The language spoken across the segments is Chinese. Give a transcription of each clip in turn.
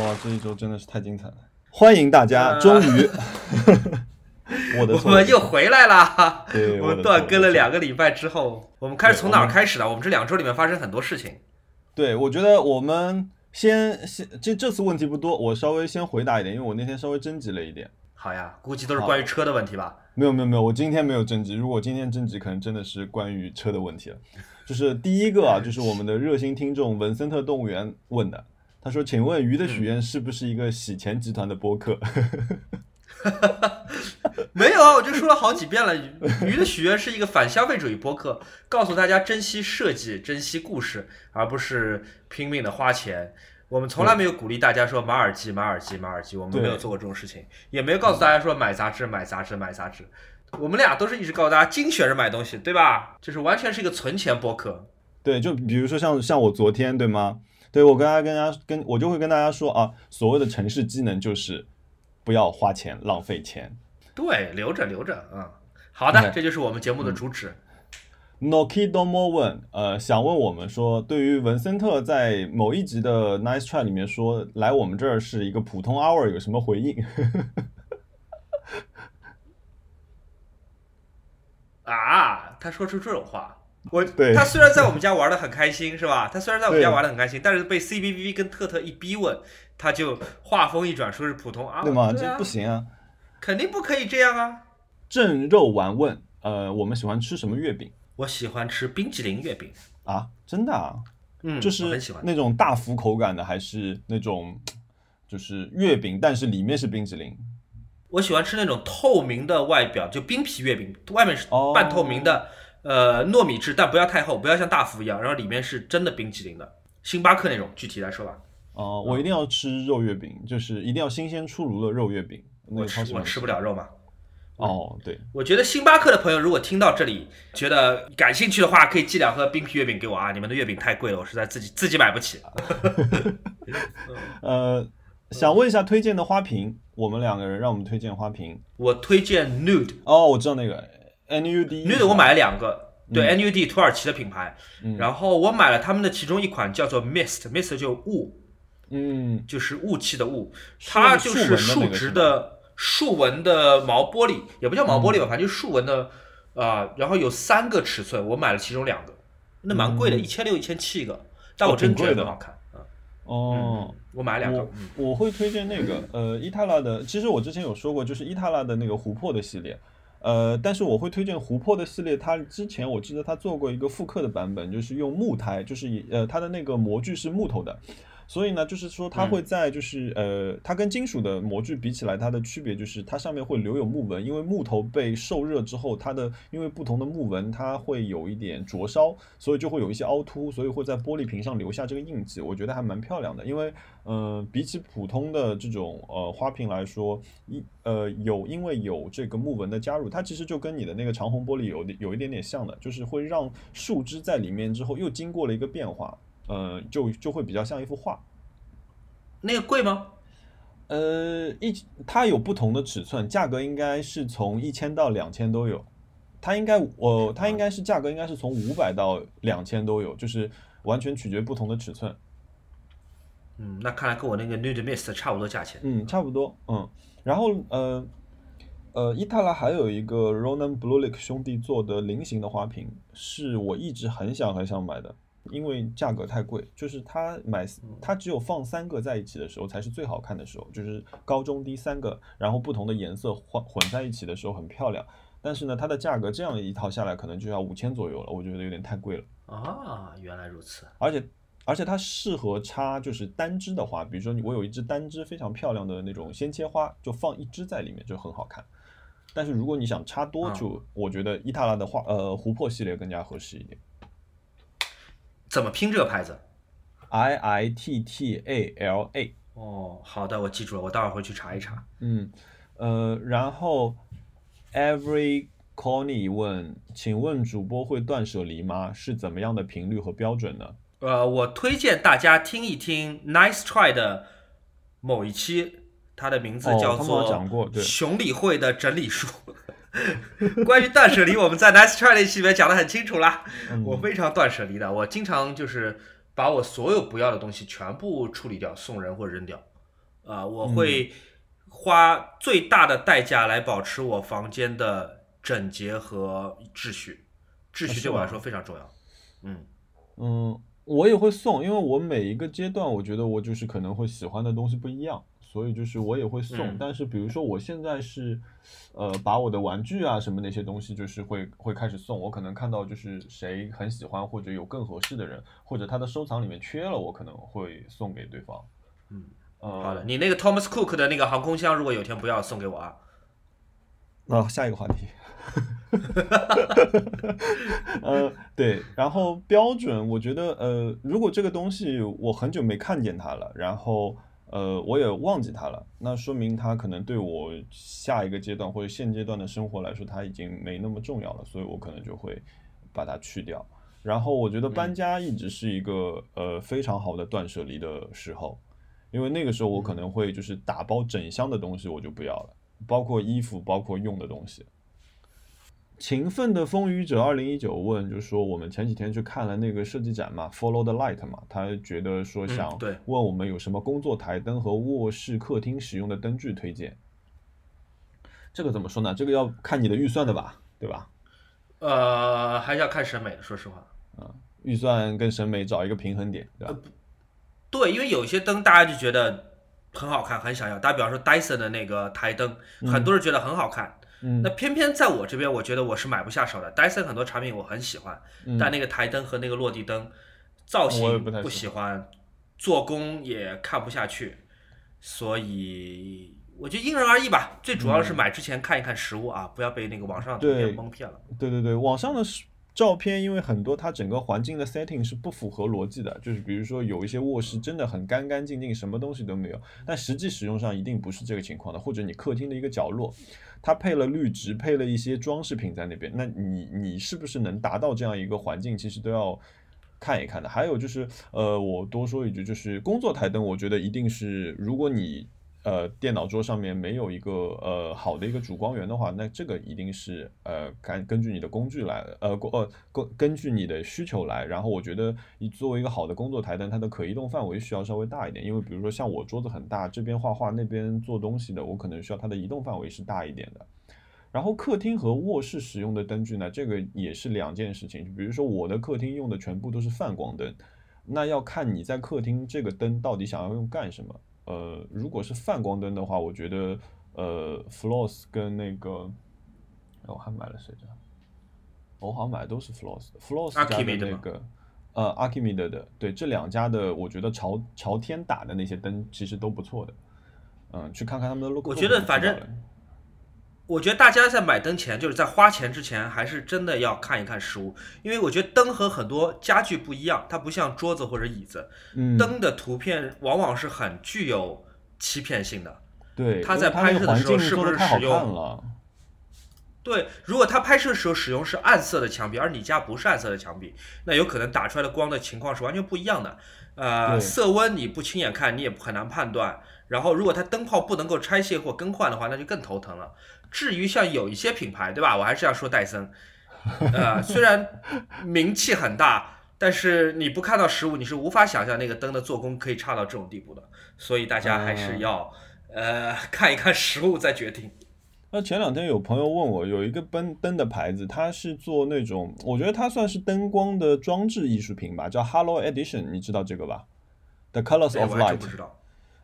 哇，这一周真的是太精彩了！欢迎大家，终于，我的我们又回来了。对，我们断更了两个礼拜之后，我们开始从哪儿开始的？我们这两周里面发生很多事情。对，我觉得我们先先这这次问题不多，我稍微先回答一点，因为我那天稍微征集了一点。好呀，估计都是关于车的问题吧？没有没有没有，我今天没有征集。如果今天征集，可能真的是关于车的问题了。就是第一个啊，就是我们的热心听众文森特动物园问的。他说：“请问鱼的许愿是不是一个洗钱集团的播客？” 没有啊，我就说了好几遍了。鱼的许愿是一个反消费主义播客，告诉大家珍惜设计、珍惜故事，而不是拼命的花钱。我们从来没有鼓励大家说买耳机、买耳机、买耳机，我们没有做过这种事情，也没有告诉大家说买杂志、买杂志、买杂志。我们俩都是一直告诉大家精选着买东西，对吧？就是完全是一个存钱播客。对，就比如说像像我昨天，对吗？对我跟大家跟大家跟我就会跟大家说啊，所谓的城市机能就是不要花钱浪费钱，对，留着留着啊。好的，这就是我们节目的主旨。Noki Domo 问，呃，想问我们说，对于文森特在某一集的 Nice Try 里面说来我们这儿是一个普通 hour 有什么回应？啊，他说出这种话。我 他虽然在我们家玩的很开心，是吧？他虽然在我们家玩的很开心，但是被 C B B 跟特特一逼问，他就话锋一转，说是普通啊，对吗？这不行啊，肯定不可以这样啊。正肉丸问，呃，我们喜欢吃什么月饼？我喜欢吃冰淇淋月饼啊，真的啊，嗯，就是很喜欢那种大福口感的，还是那种就是月饼，但是里面是冰淇淋。我喜欢吃那种透明的外表，就冰皮月饼，外面是半透明的。呃，糯米汁，但不要太厚，不要像大福一样，然后里面是真的冰淇淋的，星巴克那种。具体来说吧。哦，我一定要吃肉月饼，就是一定要新鲜出炉的肉月饼。我吃我吃不了肉嘛。哦，对。我觉得星巴克的朋友如果听到这里，觉得感兴趣的话，可以寄两盒冰皮月饼给我啊！你们的月饼太贵了，我实在自己 自己买不起。呃，想问一下推荐的花瓶，我们两个人让我们推荐花瓶。我推荐 Nude。哦，我知道那个。N U D Nude 我买了两个，对 N U D 土耳其的品牌，然后我买了他们的其中一款叫做 Mist，Mist 就雾，嗯，就是雾气的雾，它就是树脂的竖纹的毛玻璃，也不叫毛玻璃吧，反正就是竖纹的啊，然后有三个尺寸，我买了其中两个，那蛮贵的，一千六一千七一个，但我真觉得很好。看啊。哦，我买了两个，我会推荐那个呃伊塔拉的，其实我之前有说过，就是伊塔拉的那个琥珀的系列。呃，但是我会推荐琥珀的系列，它之前我记得它做过一个复刻的版本，就是用木胎，就是呃它的那个模具是木头的，所以呢，就是说它会在就是呃它跟金属的模具比起来，它的区别就是它上面会留有木纹，因为木头被受热之后，它的因为不同的木纹它会有一点灼烧，所以就会有一些凹凸，所以会在玻璃瓶上留下这个印记，我觉得还蛮漂亮的，因为。嗯，比起普通的这种呃花瓶来说，一呃有因为有这个木纹的加入，它其实就跟你的那个长虹玻璃有有一点点像的，就是会让树枝在里面之后又经过了一个变化，呃，就就会比较像一幅画。那个贵吗？呃，一它有不同的尺寸，价格应该是从一千到两千都有。它应该我它应该是价格应该是从五百到两千都有，就是完全取决不同的尺寸。嗯，那看来跟我那个 Nude Mist 差不多价钱。嗯，差不多。嗯，然后呃呃，伊塔拉还有一个 Ronan Blulik 兄弟做的菱形的花瓶，是我一直很想很想买的，因为价格太贵。就是它买它只有放三个在一起的时候才是最好看的时候，就是高中低三个，然后不同的颜色混混在一起的时候很漂亮。但是呢，它的价格这样一套下来可能就要五千左右了，我觉得有点太贵了。啊，原来如此。而且。而且它适合插就是单支的花，比如说你我有一支单支非常漂亮的那种鲜切花，就放一支在里面就很好看。但是如果你想插多，就我觉得伊塔拉的花呃琥珀系列更加合适一点。怎么拼这个牌子？I I T T A L A。哦，好的，我记住了，我待会儿回去查一查。嗯，呃，然后 Every Connie 问，请问主播会断舍离吗？是怎么样的频率和标准呢？呃，我推荐大家听一听 Nice Try 的某一期，它的名字叫做《熊理会的整理术》。关于断舍离，我们在 Nice Try 那期里面讲的很清楚啦。我非常断舍离的，我经常就是把我所有不要的东西全部处理掉，送人或者扔掉。啊、我会花最大的代价来保持我房间的整洁和秩序，秩序对我来说非常重要。嗯，嗯，我也会送，因为我每一个阶段，我觉得我就是可能会喜欢的东西不一样，所以就是我也会送。嗯但是比如说我现在是，呃，把我的玩具啊什么那些东西，就是会会开始送。我可能看到就是谁很喜欢，或者有更合适的人，或者他的收藏里面缺了，我可能会送给对方。嗯，呃，好的，你那个 Thomas Cook 的那个航空箱，如果有一天不要送给我啊。那、下一个话题。呃，对，然后标准，我觉得，呃，如果这个东西我很久没看见它了，然后，呃，我也忘记它了，那说明它可能对我下一个阶段或者现阶段的生活来说，它已经没那么重要了，所以我可能就会把它去掉。然后我觉得搬家一直是一个、呃非常好的断舍离的时候，因为那个时候我可能会就是打包整箱的东西我就不要了，包括衣服，包括用的东西。勤奋的风雨者二零一九问，就是说我们前几天去看了那个设计展嘛，Follow the Light 嘛，他觉得说嗯想对问我们有什么工作台灯和卧室、客厅使用的灯具推荐。这个怎么说呢？这个要看你的预算的吧，对吧？呃，还是要看审美的，说实话。嗯预算跟审美找一个平衡点，对吧？对，因为有一些灯大家就觉得很好看，很想要。打比方说 Dyson 的那个台灯，很多人觉得很好看。嗯那偏偏在我这边，我觉得我是买不下手的。Dyson 很多产品我很喜欢，嗯但那个台灯和那个落地灯造型不喜喜欢，做工也看不下去，所以我觉得因人而异吧。最主要是买之前看一看实物啊，不要被那个网上的图片蒙骗了。对对对，网上的是照片，因为很多它整个环境的 setting 是不符合逻辑的，就是比如说有一些卧室真的很干干净净，什么东西都没有，但实际使用上一定不是这个情况的，或者你客厅的一个角落，它配了绿植，配了一些装饰品在那边，那你你是不是能达到这样一个环境，其实都要。看一看的，还有就是，呃，我多说一句，就是工作台灯，我觉得一定是，如果你呃电脑桌上面没有一个呃好的一个主光源的话，那这个一定是呃根根据你的工具来呃工呃根根据你的需求来。然后我觉得你作为一个好的工作台灯，它的可移动范围需要稍微大一点，因为比如说像我桌子很大，这边画画那边做东西的，我可能需要它的移动范围是大一点的。然后客厅和卧室使用的灯具呢，这个也是两件事情。就比如说我的客厅用的全部都是泛光灯，那要看你在客厅这个灯到底想要用干什么。呃，如果是泛光灯的话，我觉得呃，Floss 跟那个，哎我还买了谁的？我好像买的都是 Floss，Floss 家的那个呃 Archimede 的，对这两家的，我觉得朝朝天打的那些灯其实都不错的。嗯，去看看他们的 logo。我觉得反正我觉得大家在买灯前，就是在花钱之前，还是真的要看一看实物，因为我觉得灯和很多家具不一样，它不像桌子或者椅子，嗯，灯的图片往往是很具有欺骗性的。对，他在拍摄的时候是不是使用了？对，如果他拍摄的时候使用是暗色的墙壁，而你家不是暗色的墙壁，那有可能打出来的光的情况是完全不一样的。呃，色温你不亲眼看，你也很难判断。然后，如果它灯泡不能够拆卸或更换的话，那就更头疼了。至于像有一些品牌，对吧？我还是要说戴森，呃，虽然名气很大，但是你不看到实物，你是无法想象那个灯的做工可以差到这种地步的。所以大家还是要、呃看一看实物再决定。那前两天有朋友问我，有一个灯灯的牌子，它是做那种，我觉得它算是灯光的装置艺术品吧，叫 Hello Edition，你知道这个吧？The Colors 哎 of Light，不知道。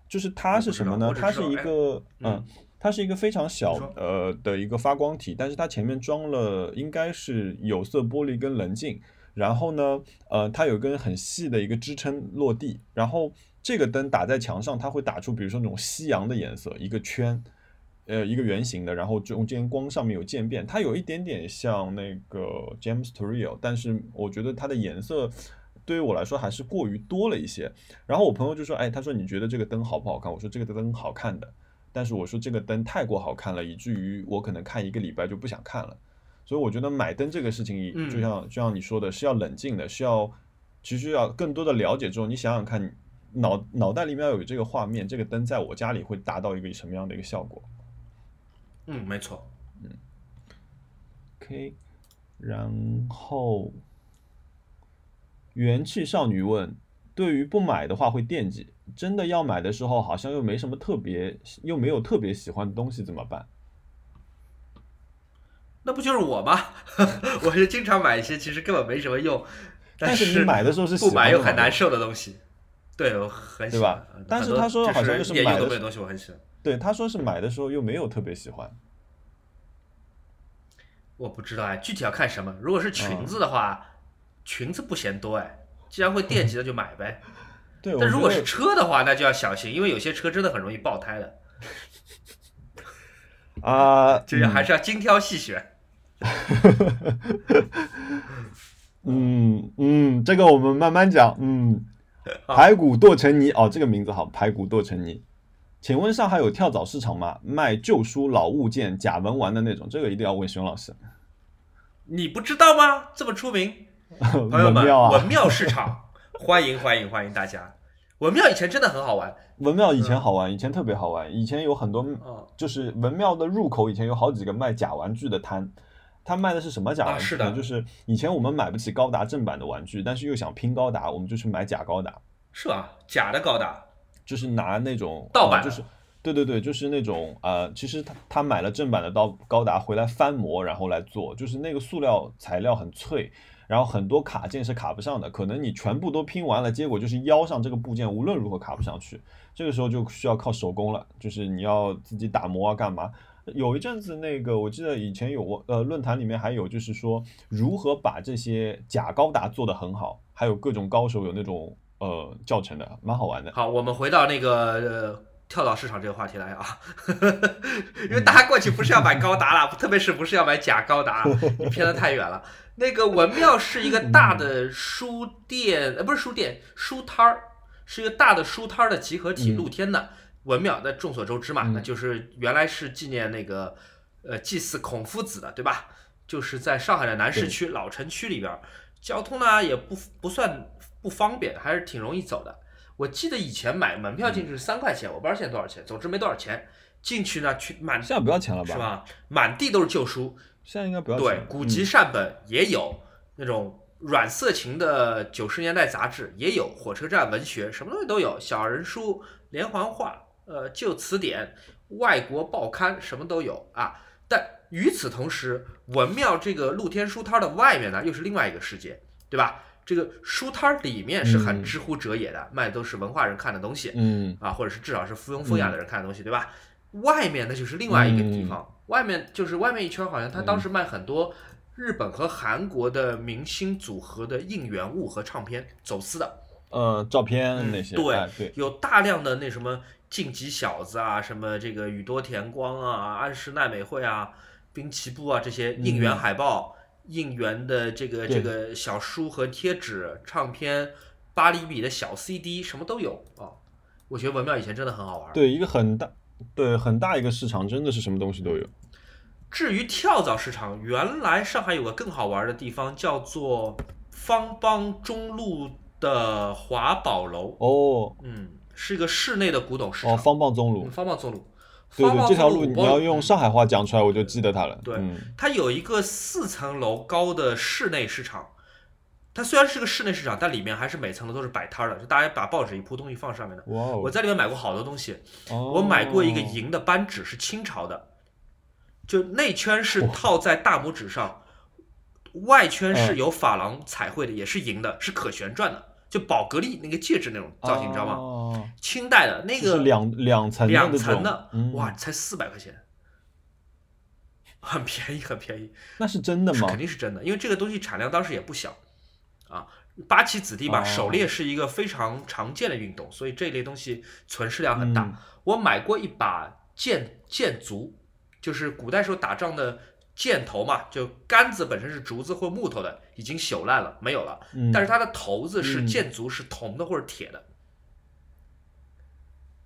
就是它是什么呢它是一个嗯嗯，它是一个非常小呃的一个发光体，但是它前面装了应该是有色玻璃跟棱镜，然后呢，呃，它有一根很细的一个支撑落地，然后这个灯打在墙上，它会打出比如说那种夕阳的颜色，一个圈。呃，一个圆形的，然后中间光上面有渐变，它有一点点像那个 James Turrell，但是我觉得它的颜色对于我来说还是过于多了一些。然后我朋友就说：“哎，他说你觉得这个灯好不好看？”我说：“这个灯好看的。”但是我说这个灯太过好看了，以至于我可能看一个礼拜就不想看了。所以我觉得买灯这个事情，嗯就像就像你说的，是要冷静的，是要其实要更多的了解之后，你想想看，脑脑袋里面要有这个画面，这个灯在我家里会达到一个什么样的一个效果嗯，没错。嗯？OK，然后元气少女问对于不买的话会惦记，真的要买的时候好像又没什么特别，又没有特别喜欢的东西，怎么办？那不就是我吗？我是经常买一些其实根本没什么用，但是你买的时候是不买又很难受的东西。对，我很喜对吧欢。但是他说好像就就是买的东西，我很喜欢。对，他说是买的时候又没有特别喜欢。我不知道哎，具体要看什么。如果是嗯裙子的话，裙子不嫌多哎，既然会惦记，那就买呗。对，但如果是车的话，那就要小心，因为有些车真的很容易爆胎的，啊，就是还是要精挑细选。嗯嗯，这个我们慢慢讲。嗯，排骨剁成泥哦，这个名字好，排骨剁成泥。请问上海有跳蚤市场吗？卖旧书、老物件、假文玩的那种，这个一定要问熊老师。你不知道吗？这么出名，朋友们，文庙啊，文庙市场，欢迎欢迎欢迎大家。文庙以前真的很好玩，文庙以前好玩，以前特别好玩，以前有很多，嗯，就是文庙的入口以前有好几个卖假玩具的摊。他卖的是什么假玩具是的就是以前我们买不起高达正版的玩具，但是又想拼高达，我们就去买假高达。是吧？假的高达，就是拿那种盗版呃就是对对对，就是那种呃，其实他他买了正版的高高达回来翻模，然后来做，就是那个塑料材料很脆，然后很多卡件是卡不上的，可能你全部都拼完了，结果就是腰上这个部件无论如何卡不上去，这个时候就需要靠手工了，就是你要自己打磨啊干嘛。有一阵子，那个我记得以前有呃论坛里面还有就是说如何把这些假高达做得很好，还有各种高手有那种呃教程的，蛮好玩的。好，我们回到那个跳到市场这个话题来啊，因为大家过去不是要买高达了，特别是不是要买假高达，你偏得太远了。那个文庙是一个大的书店，呃，不是书店，书摊儿，是一个大的书摊儿的集合体，嗯露天的。文庙那众所周知嘛，嗯那就是原来是纪念那个呃祭祀孔夫子的，对吧？就是在上海的南市区老城区里边儿，交通呢也不不算不方便，还是挺容易走的。我记得以前买门票进去是三块钱，我不知道现在多少钱，总之没多少钱。进去呢，去满现在不要钱了吧？是？吧？满地都是旧书，现在应该不要钱。对，古籍嗯善本也有，那种软色情的九十年代杂志也有，火车站文学什么东西都有，小人书、连环画、呃旧词典、外国报刊什么都有啊。但与此同时，文庙这个露天书摊的外面呢，又是另外一个世界，对吧？这个书摊儿里面是很嗯。知乎者也的，卖的都是文化人看的东西，嗯。啊，或者是至少是附庸风雅的人看的东西，对吧？外面那就是另外一个地嗯。方，外面就是外面一圈，好像他当时卖很多日本和韩国的明星组合的应援物和唱片，走私的，呃，照片嗯那些，对哎对，有大量的那什么晋级小子啊，什么这个宇多田光啊、安室奈美惠啊、滨崎步啊这些应援海报、应援的这个这个小书和贴纸、唱片、八厘米的小 CD 什么都有啊。我觉得文庙以前真的很好玩。对一个很大，对很大一个市场，真的是什么东西都有。至于跳蚤市场，原来上海有个更好玩的地方，叫做方邦中路的华宝楼。哦嗯，是一个室内的古董市场。哦，方棒中路嗯，方邦中路。对对，这条路你要用上海话讲出来，我就记得它了。对嗯它有一个四层楼高的室内市场。它虽然是个室内市场，但里面还是每层楼都是摆摊儿的，就大家把报纸一铺，东西放上面的。哇哦，我在里面买过好多东西，哦我买过一个银的扳指，是清朝的，就内圈是套在大拇指上，外圈是有珐琅彩绘的，也是银的，是可旋转的，就宝格丽那个戒指那种造型，你知道吗？哦，清代的那个两两层的两层的，嗯哇，才四百块钱，很便宜，很便宜，那是真的吗肯？定是真的，因为这个东西产量当时也不小啊。八旗子弟吧，哦狩猎是一个非常常见的运动，所以这类东西存世量很大。嗯我买过一把剑剑足，就是古代时候打仗的箭头嘛，就杆子本身是竹子或木头的，已经朽烂了，没有了，嗯但是它的头子是嗯箭足，是铜的或者铁的。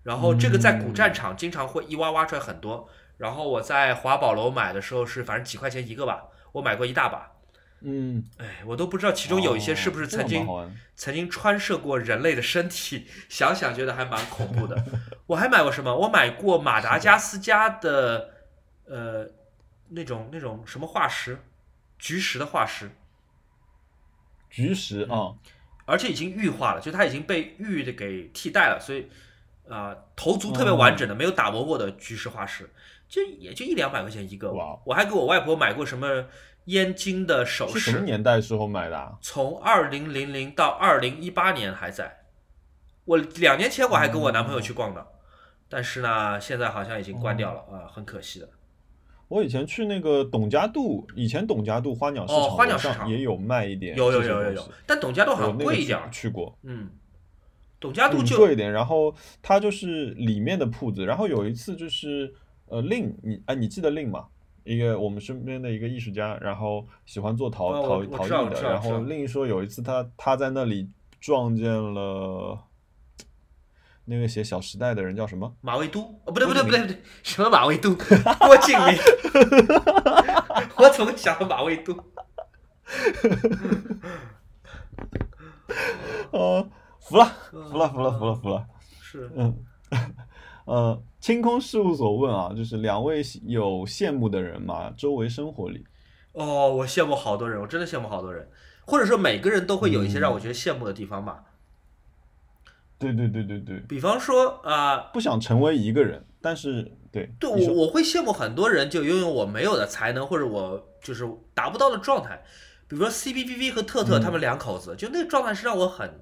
然后这个在古战场经常会一挖挖出来很多。然后我在华宝楼买的时候是反正几块钱一个吧，我买过一大把。嗯，哎，我都不知道其中有一些是不是曾经曾经穿射过人类的身体，想想觉得还蛮恐怖的。我还买过什么？我买过马达加斯加的，呃，那种那种什么化石，菊石的化石。菊石啊，而且已经玉化了，就它已经被玉的给替代了，所以啊、头足特别完整的，没有打磨过的菊石化石，就也就一两百块钱一个哇。我还给我外婆买过什么燕京的首饰什么饰，年代时候买的、啊？从二零零零到二零一八年还在。我两年前我还跟我男朋友去逛的，但是呢，现在好像已经关掉了啊，很可惜的。我以前去那个董家渡，以前董家渡花鸟市哦场花鸟市场上也有卖一点有有有有有，但董家渡好像贵一点。去过，嗯，董家渡嗯，就贵一点。然后它就是里面的铺子，然后有一次就是呃令你哎你记得令吗？一个我们身边的一个艺术家，然后喜欢做陶、陶陶艺的，然后令说有一次他他在那里撞见了那个写《小时代》的人叫什么？马未都，哦，不对不对不对不对，什么马未都？郭敬明，我怎么想到马未都？呃，服了，服了，服了，服了，服了。是，嗯，呃，清空事务所问啊，就是两位有羡慕的人吗？周围生活里，哦，我羡慕好多人，我真的羡慕好多人，或者说每个人都会有一些嗯让我觉得羡慕的地方吧。对对对对对，比方说啊、不想成为一个人，但是对，对我我会羡慕很多人就拥有我没有的才能，或者我就是达不到的状态。比如说 C B B V 和特特嗯。他们两口子，就那个状态是让我很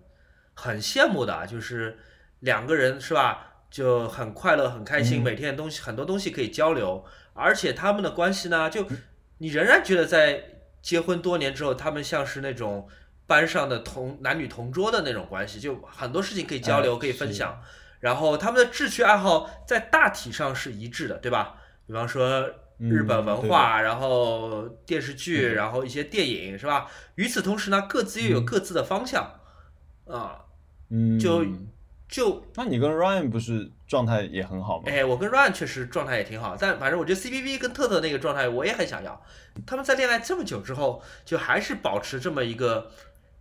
很羡慕的啊，就是两个人是吧，就很快乐很开心，嗯。每天东西很多东西可以交流，而且他们的关系呢，就你仍然觉得在结婚多年之后，他们像是那种班上的同男女同桌的那种关系，就很多事情可以交流，哎可以分享。然后他们的志趣爱好在大体上是一致的，对吧？比方说日本文化，然后电视剧，然后一些电影，是吧？与此同时呢，各自又有嗯各自的方向，啊，嗯，就就那你跟 Ryan 不是状态也很好吗？哎，我跟 Ryan 确实状态也挺好，但反正我觉得 CBB 跟特特那个状态我也很想要。他们在恋爱这么久之后，就还是保持这么一个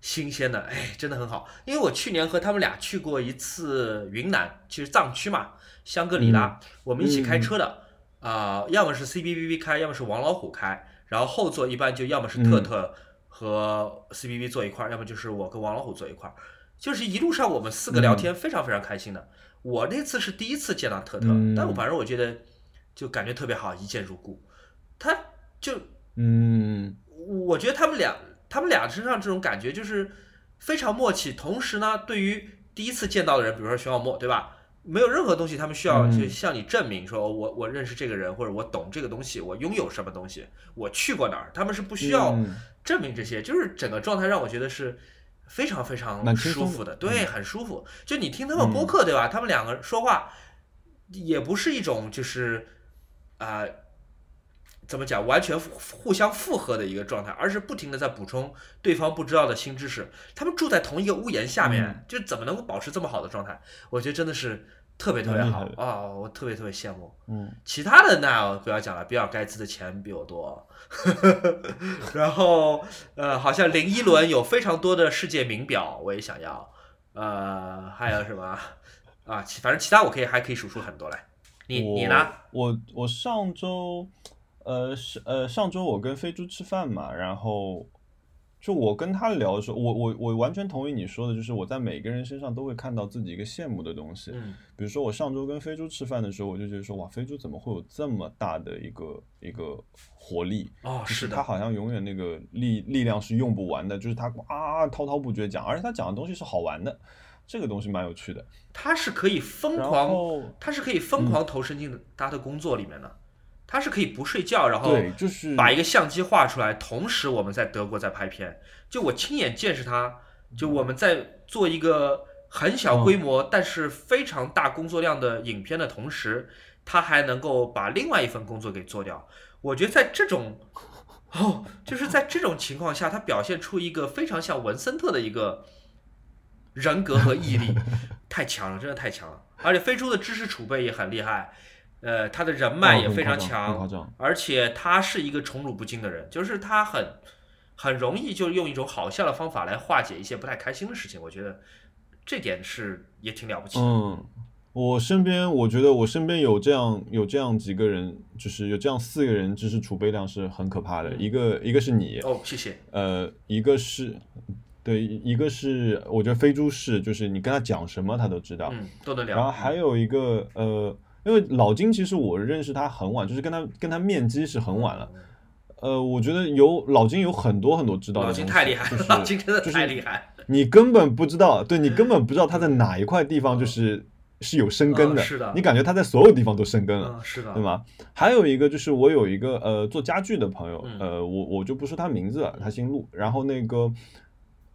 新鲜的，哎，真的很好。因为我去年和他们俩去过一次云南，其实藏区嘛，香格里拉，我们一起开车的，啊、要么是 CBBB 开，要么是王老虎开，然后后座一般就要么是特特和 CBB 坐一块儿，要么就是我跟王老虎坐一块儿。就是一路上我们四个聊天，非常非常开心的。我那次是第一次见到特特，嗯但我反正我觉得就感觉特别好，一见如故。他就嗯我觉得他们俩他们俩身上这种感觉就是非常默契，同时呢，对于第一次见到的人，比如说徐小沫，对吧？没有任何东西他们需要嗯。去向你证明说，我我认识这个人，或者我懂这个东西，我拥有什么东西，我去过哪儿，他们是不需要嗯。证明这些，就是整个状态让我觉得是非常非常舒服的，的对，很舒服。就你听他们播客，对吧？他们两个说话也不是一种就是啊、怎么讲，完全互互相复合的一个状态，而是不停的在补充对方不知道的新知识。他们住在同一个屋檐下面，嗯就怎么能够保持这么好的状态？我觉得真的是特别特别好啊、我特别特别羡慕。嗯其他的那不要讲了，比尔盖茨的钱比我多，然后呃，好像林依轮有非常多的世界名表，我也想要，呃，还有什么啊？其反正其他我可以还可以数出很多来。你你呢？我我上周，呃是呃上周我跟飞猪吃饭嘛，然后就我跟他聊的时候，我我我完全同意你说的，就是我在每个人身上都会看到自己一个羡慕的东西。嗯比如说我上周跟飞猪吃饭的时候，我就觉得说哇，飞猪怎么会有这么大的一个一个活力？哦，是的他，好像永远那个力力量是用不完的，就是他啊滔滔不绝讲，而且他讲的东西是好玩的，这个东西蛮有趣的。他是可以疯狂，他是可以疯狂投身进他的工作里面的，他是可以不睡觉，然后，就是把一个相机画出来，同时我们在德国在拍片，就我亲眼见识他，就我们在做一个很小规模、但是非常大工作量的影片的同时，他还能够把另外一份工作给做掉。我觉得在这种，哦，就是在这种情况下，他表现出一个非常像文森特的一个人格和毅力，太强了，真的太强了。而且飞猪的知识储备也很厉害，呃，他的人脉也非常强，张。而且他是一个宠辱不惊的人，就是他很很容易就用一种好笑的方法来化解一些不太开心的事情。我觉得这点是也挺了不起的。嗯，我身边我觉得我身边有这样有这样几个人，就是有这样四个人，知识储备量是很可怕的。嗯一个一个是你，哦，谢谢。呃，一个是对，一个是我觉得飞猪是，就是你跟他讲什么他都知道，嗯，都能聊。然后还有一个呃，因为老金其实我认识他很晚，就是跟他跟他面基是很晚了。呃，我觉得有老金有很多很多知道的老，金太厉害，就是老金真的就是太厉害，你根本不知道，对你根本不知道他在哪一块地方就是是有生根的，嗯是的你感觉他在所有地方都生根了。嗯，是的，对吗？还有一个就是我有一个呃做家具的朋友，嗯呃，我我就不说他名字了，他姓陆。然后那个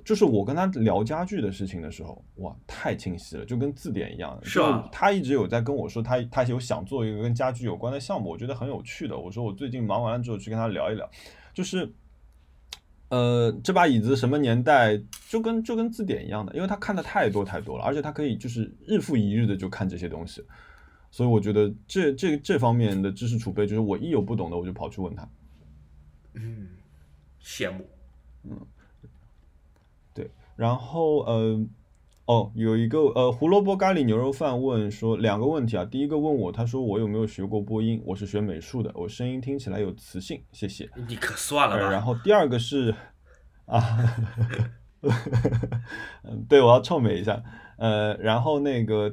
就是我跟他聊家具的事情的时候，哇，太清晰了，就跟字典一样。是吧就他一直有在跟我说他他有想做一个跟家具有关的项目，我觉得很有趣的。我说我最近忙完了之后去跟他聊一聊，就是。呃，这把椅子什么年代，就跟就跟字典一样的，因为他看的太多太多了，而且他可以就是日复一日的就看这些东西，所以我觉得这这这方面的知识储备，就是我一有不懂的，我就跑去问他。嗯，羡慕。然后呃，哦，有一个呃胡萝卜咖喱牛肉饭问说两个问题啊，第一个问我，他说我有没有学过播音，我是学美术的，我声音听起来有磁性，谢谢。你可算了呃，吧。然后第二个是啊，嗯，对，我要臭美一下。呃，然后那个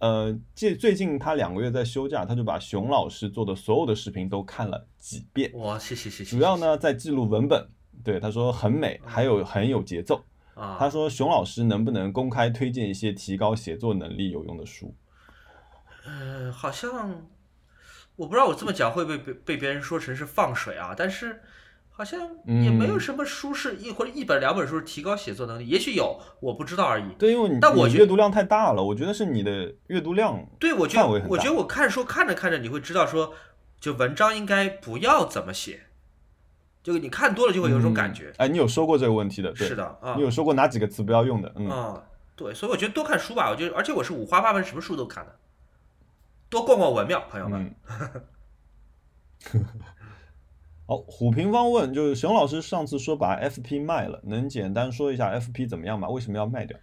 呃，最最近他两个月在休假，他就把熊老师做的所有的视频都看了几遍，哇，谢谢谢谢。主要呢在记录文本。对，他说很美，还有很有节奏。啊，他说熊老师能不能公开推荐一些提高写作能力有用的书？呃，好像我不知道我这么讲会不会被被别人说成是放水啊，但是好像也没有嗯什么书是一或者一本两本书是提高写作能力，也许有，我不知道而已。对，因为你但我阅读量太大了，我觉得是你的阅读量对，我觉得我觉得我看书看着看着，你会知道说，就文章应该不要怎么写，就你看多了就会有一种感觉。嗯哎，你有说过这个问题的，对是的啊你有说过哪几个词不要用的？嗯，啊，对，所以我觉得多看书吧，我觉得，而且我是五花八门，什么书都看的，多逛逛文庙，朋友们。嗯。好，虎平方问，就是熊老师上次说把 FP 卖了，能简单说一下 FP 怎么样吗？为什么要卖掉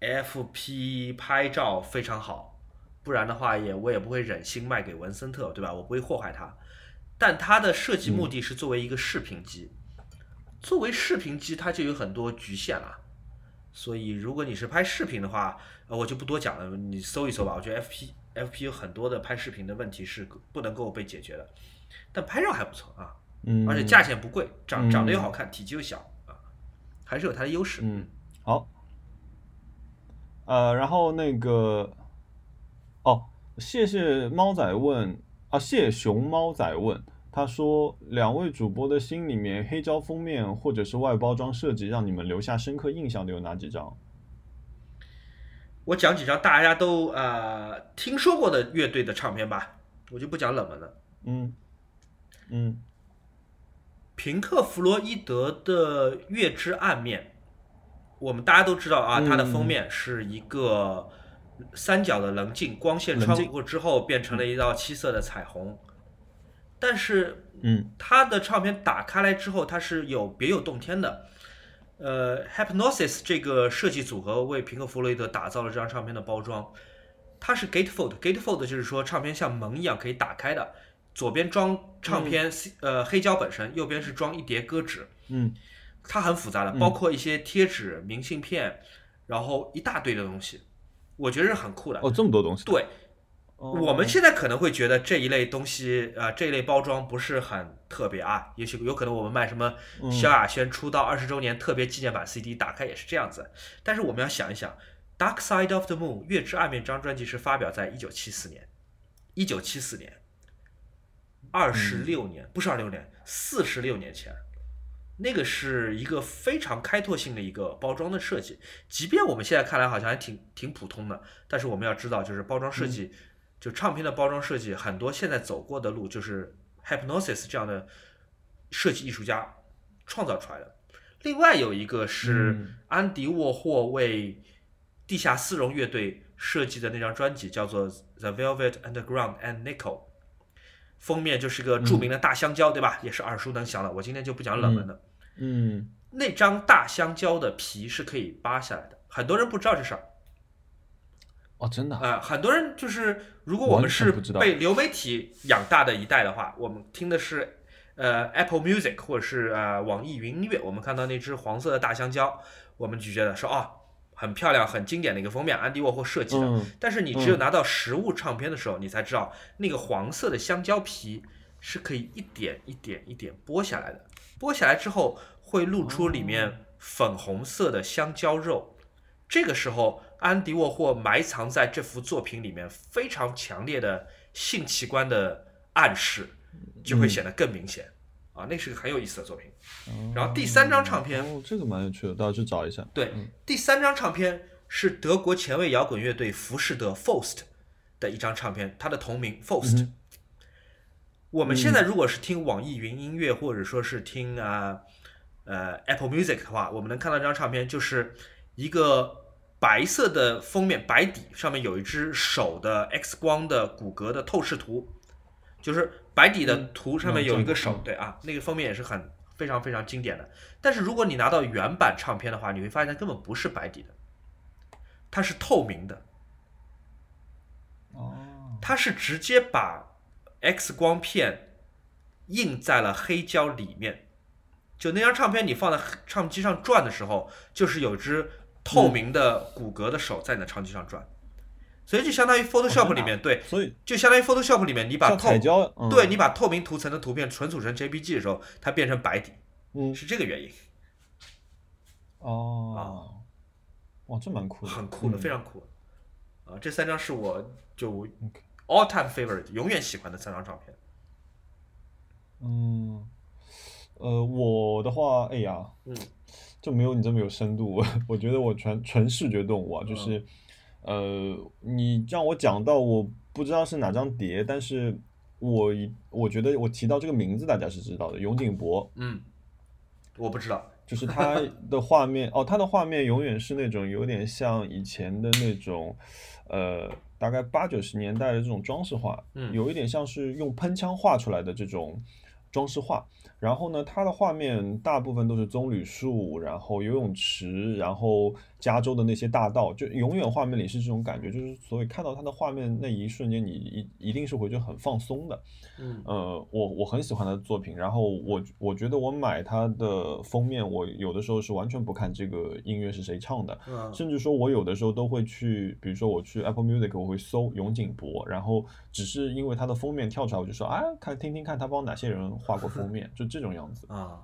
？FP 拍照非常好，不然的话也我也不会忍心卖给文森特，对吧？我不会祸害它。但它的设计目的是作为一个视频机，作为视频机它就有很多局限了。所以如果你是拍视频的话，呃，我就不多讲了，你搜一搜吧。我觉得 FP FP 有很多的拍视频的问题是不能够被解决的，但拍照还不错啊，嗯，而且价钱不贵，长长得又嗯好看，体积又小啊，还是有它的优势。嗯，好。呃，然后那个，哦，谢谢猫仔问啊，谢熊猫仔问，他说两位主播的心里面，黑胶封面或者是外包装设计让你们留下深刻印象的有哪几张？我讲几张大家都呃听说过的乐队的唱片吧，我就不讲冷门了。嗯嗯平克·弗洛伊德的《月之暗面》，我们大家都知道啊，嗯它的封面是一个三角的棱镜，光线穿过之后变成了一道七色的彩虹。但是嗯。它的唱片打开来之后，它是有别有洞天的。呃，Hypnosis 这个设计组合为平克·弗洛伊德打造了这张唱片的包装，它是 gatefold，gatefold 就是说唱片像门一样可以打开的，左边装唱片、呃黑胶本身，右边是装一叠歌纸，嗯。它很复杂的，包括一些贴纸、明信片，然后一大堆的东西，我觉得是很酷的。哦，这么多东西。对，哦，我们现在可能会觉得这一类东西，呃，这一类包装不是很特别啊，也许有可能我们卖什么嗯萧亚轩出道二十周年特别纪念版 CD，打开也是这样子。但是我们要想一想，《Dark Side of the Moon》月之暗面这张专辑是发表在一九七四年，一九七四年，二十六年、不是二六年，四十六年前。那个是一个非常开拓性的一个包装的设计，即便我们现在看来好像还挺挺普通的，但是我们要知道，就是包装设计，就唱片的包装设计，很多现在走过的路，就是 Hypnosis 这样的设计艺术家创造出来的。另外有一个是嗯安迪沃霍为地下丝绒乐队设计的那张专辑，叫做《The Velvet Underground and Nickel》。封面就是个著名的大香蕉，对吧？也是耳熟能详的。我今天就不讲冷门的。嗯那张大香蕉的皮是可以扒下来的，很多人不知道这事儿。哦，真的啊。呃，很多人就是，如果我们是被流媒体养大的一代的话，我们听的是呃 Apple Music 或者是呃网易云音乐，我们看到那只黄色的大香蕉，我们就觉得说哦，很漂亮、很经典的一个封面，安迪沃霍设计的。嗯但是你只有拿到实物唱片的时候，你才知道那个黄色的香蕉皮是可以一点一点一点剥下来的，剥下来之后会露出里面粉红色的香蕉肉。这个时候，安迪沃霍埋藏在这幅作品里面非常强烈的性器官的暗示，就会显得更明显。啊，那是个很有意思的作品。然后第三张唱片哦，这个蛮有趣的，大家去找一下。对，第三张唱片是德国前卫摇滚乐队浮士德 Faust 的一张唱片，它的同名 Faust。我们现在如果是听网易云音乐，或者说是听啊呃 Apple Music 的话，我们能看到这张唱片就是一个白色的封面白底，上面有一只手的 X 光的骨骼的透视图，就是白底的图上面有一个手，嗯。对啊，那个封面也是很非常非常经典的。但是如果你拿到原版唱片的话，你会发现它根本不是白底的，它是透明的，哦，它是直接把 X 光片印在了黑胶里面。就那张唱片，你放在唱机上转的时候，就是有只透明的骨骼的手在你的唱机上转，所以就相当于 Photoshop 里面，对，所以就相当于 Photoshop 里面你把透对你把透明图层的图片存储成 JPG 的时候，它变成白底，嗯，是这个原因，哦，哇，这蛮酷的，很酷的，嗯。非常酷。啊，这三张是我就 all time favorite，永远喜欢的三张照片。嗯，呃，我的话，哎呀，嗯，就没有你这么有深度。我觉得我纯纯视觉动物啊，嗯就是，呃，你让我讲到，我不知道是哪张碟，但是我一我觉得我提到这个名字，大家是知道的，永井博，嗯，我不知道。就是它的画面，哦，它的画面永远是那种有点像以前的那种，呃，大概八九十年代的这种装饰画，嗯有一点像是用喷枪画出来的这种装饰画。然后呢，它的画面大部分都是棕榈树，然后游泳池，然后加州的那些大道，就永远画面里是这种感觉，就是所以看到它的画面那一瞬间，你一一定是会觉得很放松的。嗯呃，我我很喜欢他的作品，然后我我觉得我买他的封面，我有的时候是完全不看这个音乐是谁唱的，嗯甚至说我有的时候都会去，比如说我去 Apple Music，我会搜永井博，然后只是因为他的封面跳出来，我就说啊，看听听看他帮哪些人画过封面，就这种样子。啊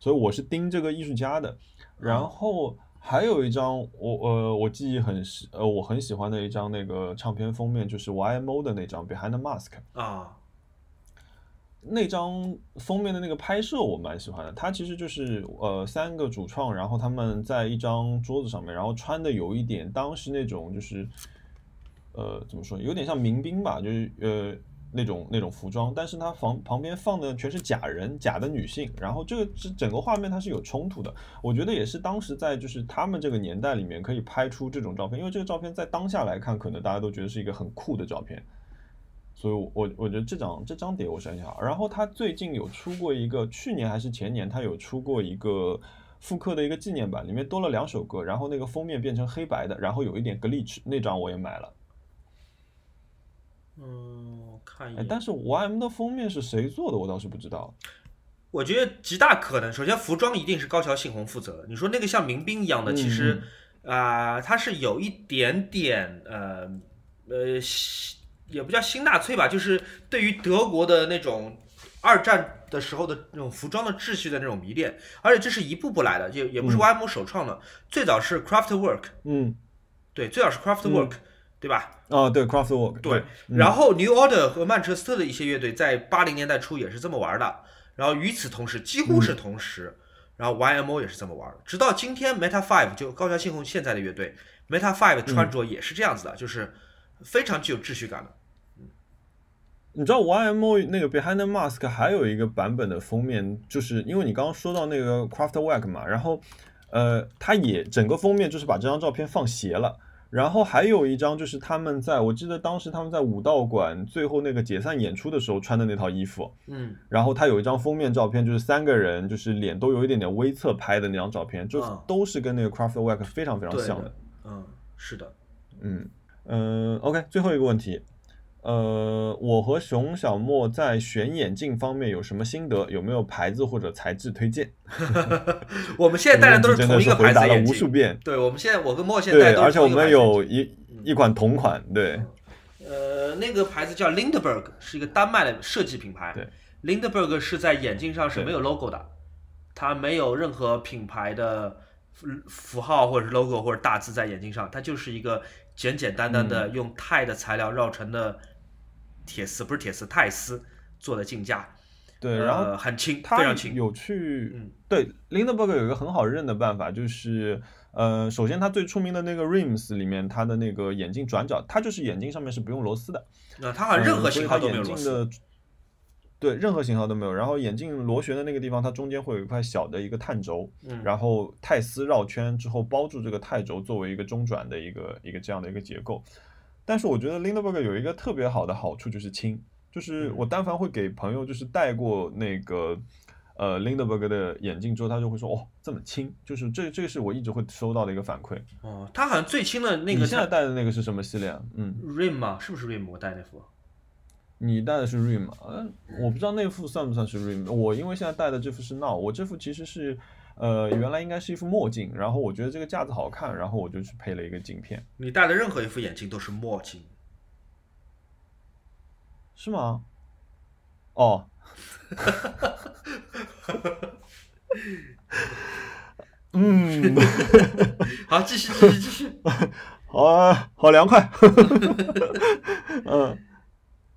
所以我是盯这个艺术家的。然后还有一张我呃我记忆很喜呃我很喜欢的一张那个唱片封面，就是 YMO 的那张 Behind the Mask。啊那张封面的那个拍摄我蛮喜欢的，它其实就是呃三个主创，然后他们在一张桌子上面，然后穿的有一点当时那种就是呃怎么说，有点像民兵吧，就是呃那种那种服装，但是它房旁边放的全是假人，假的女性，然后这个这整个画面它是有冲突的，我觉得也是当时在就是他们这个年代里面可以拍出这种照片，因为这个照片在当下来看，可能大家都觉得是一个很酷的照片。所以我，我觉得这张这张碟我是很好。然后他最近有出过一个，去年还是前年，他有出过一个复刻的一个纪念版，里面多了两首歌，然后那个封面变成黑白的，然后有一点 glitch，那张我也买了。嗯，看一哎，眼。但是 YM 的封面是谁做的，我倒是不知道。我觉得极大可能，首先服装一定是高桥幸宏负责的。你说那个像民兵一样的，嗯其实啊、它是有一点点呃呃，新也不叫新纳粹吧，就是对于德国的那种二战的时候的那种服装的秩序的那种迷恋，而且这是一步步来的，就也不是嗯 YM 首创的，最早是 Craftwork，嗯，对，最早是 Kraftwerk，、对吧？啊，对，Craftwork，对，嗯然后 New Order 和曼彻斯特的一些乐队在八零年代初也是这么玩的，然后与此同时，几乎是同时，然后 YMO 也是这么玩的，直到今天 Meta Five 就高桥幸宏现在的乐队 Meta Five 穿着也是这样子的，就是非常具有秩序感的。你知道 YMO 那个 Behind the Mask 还有一个版本的封面，就是因为你刚刚说到那个 Craftwork 嘛，然后呃，它也整个封面就是把这张照片放斜了。然后还有一张就是他们在我记得当时他们在武道馆最后那个解散演出的时候穿的那套衣服，嗯。然后他有一张封面照片，就是三个人就是脸都有一点点微侧拍的那张照片，就嗯。都是跟那个 Craftwork 非常非常像的的。嗯，是的，嗯嗯，OK，最后一个问题，呃，我和熊小莫在选眼镜方面有什么心得？有没有牌子或者材质推荐？我们现在戴的都是同一个牌子回答了的眼镜。无数遍。对，我们现在我跟莫现在戴的，都是而且我们有一一款同款，对，呃，那个牌子叫 Lindberg，是一个丹麦的设计品牌。对，Lindberg 是在眼镜上是没有 logo 的，它没有任何品牌的符符号或者是 logo 或者大字在眼镜上，它就是一个简简单单嗯的用钛的材料绕成的铁丝，不是铁丝，钛丝做的镜架。对，呃然后很轻，它非常轻。有去嗯对 Lindbergh 有一个很好认的办法，就是呃，首先它最出名的那个 Rims 里面，它的那个眼镜转角，它就是眼镜上面是不用螺丝的，那它好像任何型号都没有螺丝。的。对，任何型号都没有。然后眼镜螺旋的那个地方，它中间会有一块小的一个碳轴，嗯，然后钛丝绕圈之后包住这个钛轴，作为一个中转的一个一个这样的一个结构。但是我觉得 Lindbergh 有一个特别好的好处就是轻，就是我但凡会给朋友就是戴过那个呃 Lindbergh 的眼镜之后，他就会说哦这么轻，就是这这个是我一直会收到的一个反馈。哦，他好像最轻的那个你现在戴的那个是什么系列啊？嗯，Rim 吗？是不是 Rim？我戴那副。你戴的是 Rim，嗯、我不知道那副算不算是 Rim。我因为现在戴的这副是 Now，我这副其实是呃原来应该是一副墨镜，然后我觉得这个架子好看，然后我就去配了一个镜片，你戴的任何一副眼镜都是墨镜。是吗？哦，嗯，好，继续，继续，继续。好啊，好凉快。嗯，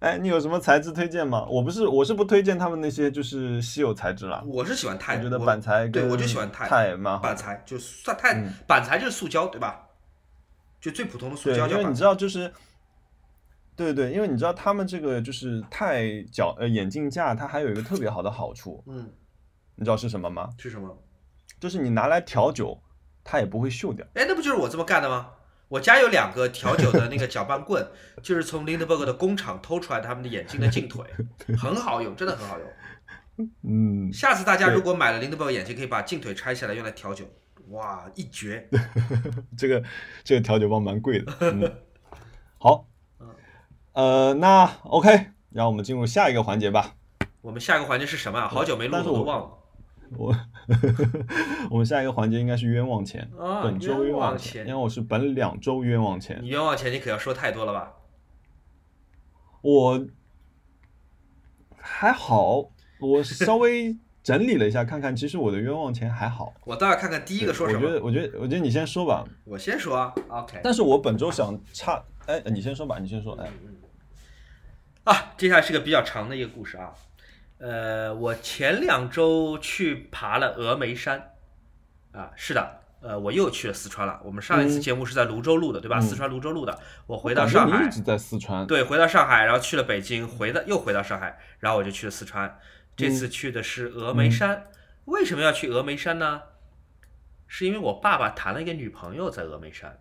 哎，你有什么材质推荐吗？我不是，我是不推荐他们那些就是稀有材质啦。我是喜欢钛，我觉得板材对我就喜欢钛，钛蛮好板材就算钛，嗯板材就是塑胶，对吧？就最普通的塑，胶。因为你知道，就是，对对，因为你知道他们这个就是钛角呃眼镜架，它还有一个特别好的好处，嗯，你知道是什么吗？是什么？就是你拿来调酒，它也不会锈掉。哎，那不就是我这么干的吗？我家有两个调酒的那个搅拌棍，就是从 Lindbergh 的工厂偷出来他们的眼镜的镜腿，很好用，真的很好用。嗯，下次大家如果买了 Lindbergh 眼镜，可以把镜腿拆下来用来调酒，哇，一绝！这个这个调酒包蛮贵的。嗯，好，呃，那 OK，让我们进入下一个环节吧。我们下一个环节是什么啊？好久没录了，都忘了。我 我们下一个环节应该是冤枉钱，啊本周冤枉枉钱因为我是本两周冤枉钱。你冤枉钱，你可要说太多了吧？我还好，我稍微整理了一下，看看，其实我的冤枉钱还好。我倒要看看第一个说什么。我觉得，我觉得，我觉得你先说吧。我先说啊，OK。但是我本周想差，哎，你先说吧，你先说，哎，啊，接下来是个比较长的一个故事啊。呃，我前两周去爬了峨眉山，啊，是的，呃，我又去了四川了。我们上一次嗯节目是在泸州录的，对吧？嗯四川泸州录的。我回到上海一，直在四川，对，回到上海，然后去了北京，回到又回到上海，然后我就去了四川。这次去的是峨眉山。为什么要去峨眉山呢？是因为我爸爸谈了一个女朋友在峨眉山，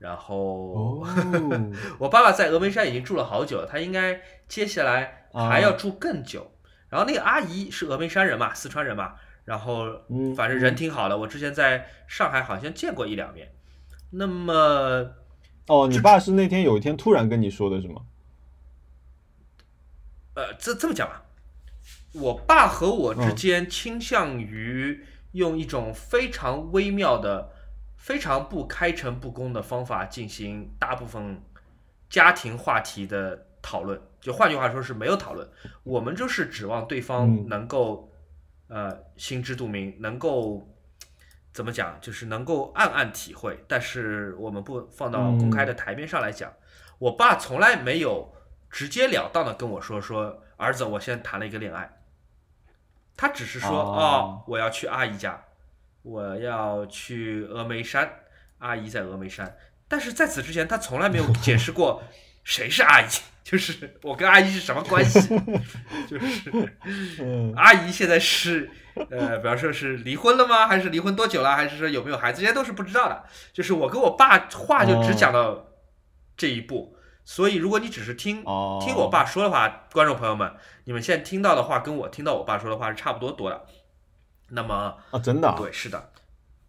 然后、哦，我爸爸在峨眉山已经住了好久了，他应该接下来还要住更久。然后那个阿姨是峨眉山人嘛，四川人嘛，然后嗯反正人挺好的，我之前在上海好像见过一两面。那么哦，你爸是那天有一天突然跟你说的是吗？呃，这这么讲吧，我爸和我嗯之间倾向于用一种非常微妙的、非常不开诚布公的方法进行大部分家庭话题的讨论。就换句话说是没有讨论，我们就是指望对方嗯能够、呃心知肚明，能够。怎么讲？就是能够暗暗体会，但是我们不放到公开的台面上来讲。我爸从来没有直截了当的跟我说说儿子，我现在谈了一个恋爱。他只是说哦哦，我要去阿姨家，我要去峨眉山，阿姨在峨眉山。但是在此之前，他从来没有解释过 谁是阿姨，就是我跟阿姨是什么关系，就是嗯，阿姨现在是呃，比方说是离婚了吗？还是离婚多久了？还是说有没有孩子？这些都是不知道的。就是我跟我爸话就只讲到这一步，所以如果你只是听哦，听我爸说的话，观众朋友们，你们现在听到的话跟我听到我爸说的话是差不多多的。那么，啊，真的啊，对，是的。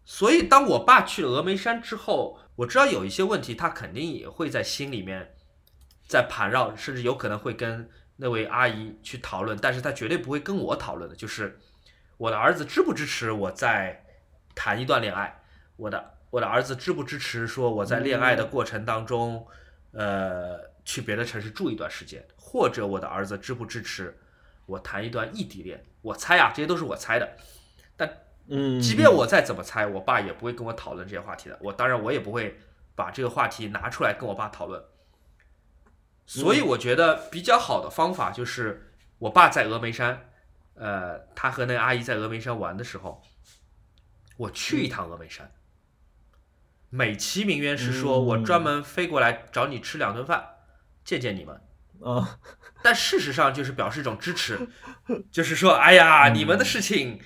所以当我爸去了峨眉山之后，我知道有一些问题，他肯定也会在心里面在盘绕，甚至有可能会跟那位阿姨去讨论，但是他绝对不会跟我讨论的，就是我的儿子支不支持我在谈一段恋爱，我的我的儿子支不支持说我在恋爱的过程当中，呃，去别的城市住一段时间，或者我的儿子支不支持我谈一段异地恋，我猜啊，这些都是我猜的，但嗯，即便我再怎么猜，我爸也不会跟我讨论这些话题的。我当然我也不会把这个话题拿出来跟我爸讨论。所以我觉得比较好的方法就是，我爸在峨眉山，呃，他和那个阿姨在峨眉山玩的时候，我去一趟峨眉山，美其名曰是说我专门飞过来找你吃两顿饭，见见你们。啊，但事实上就是表示一种支持，就是说，哎呀，你们的事情，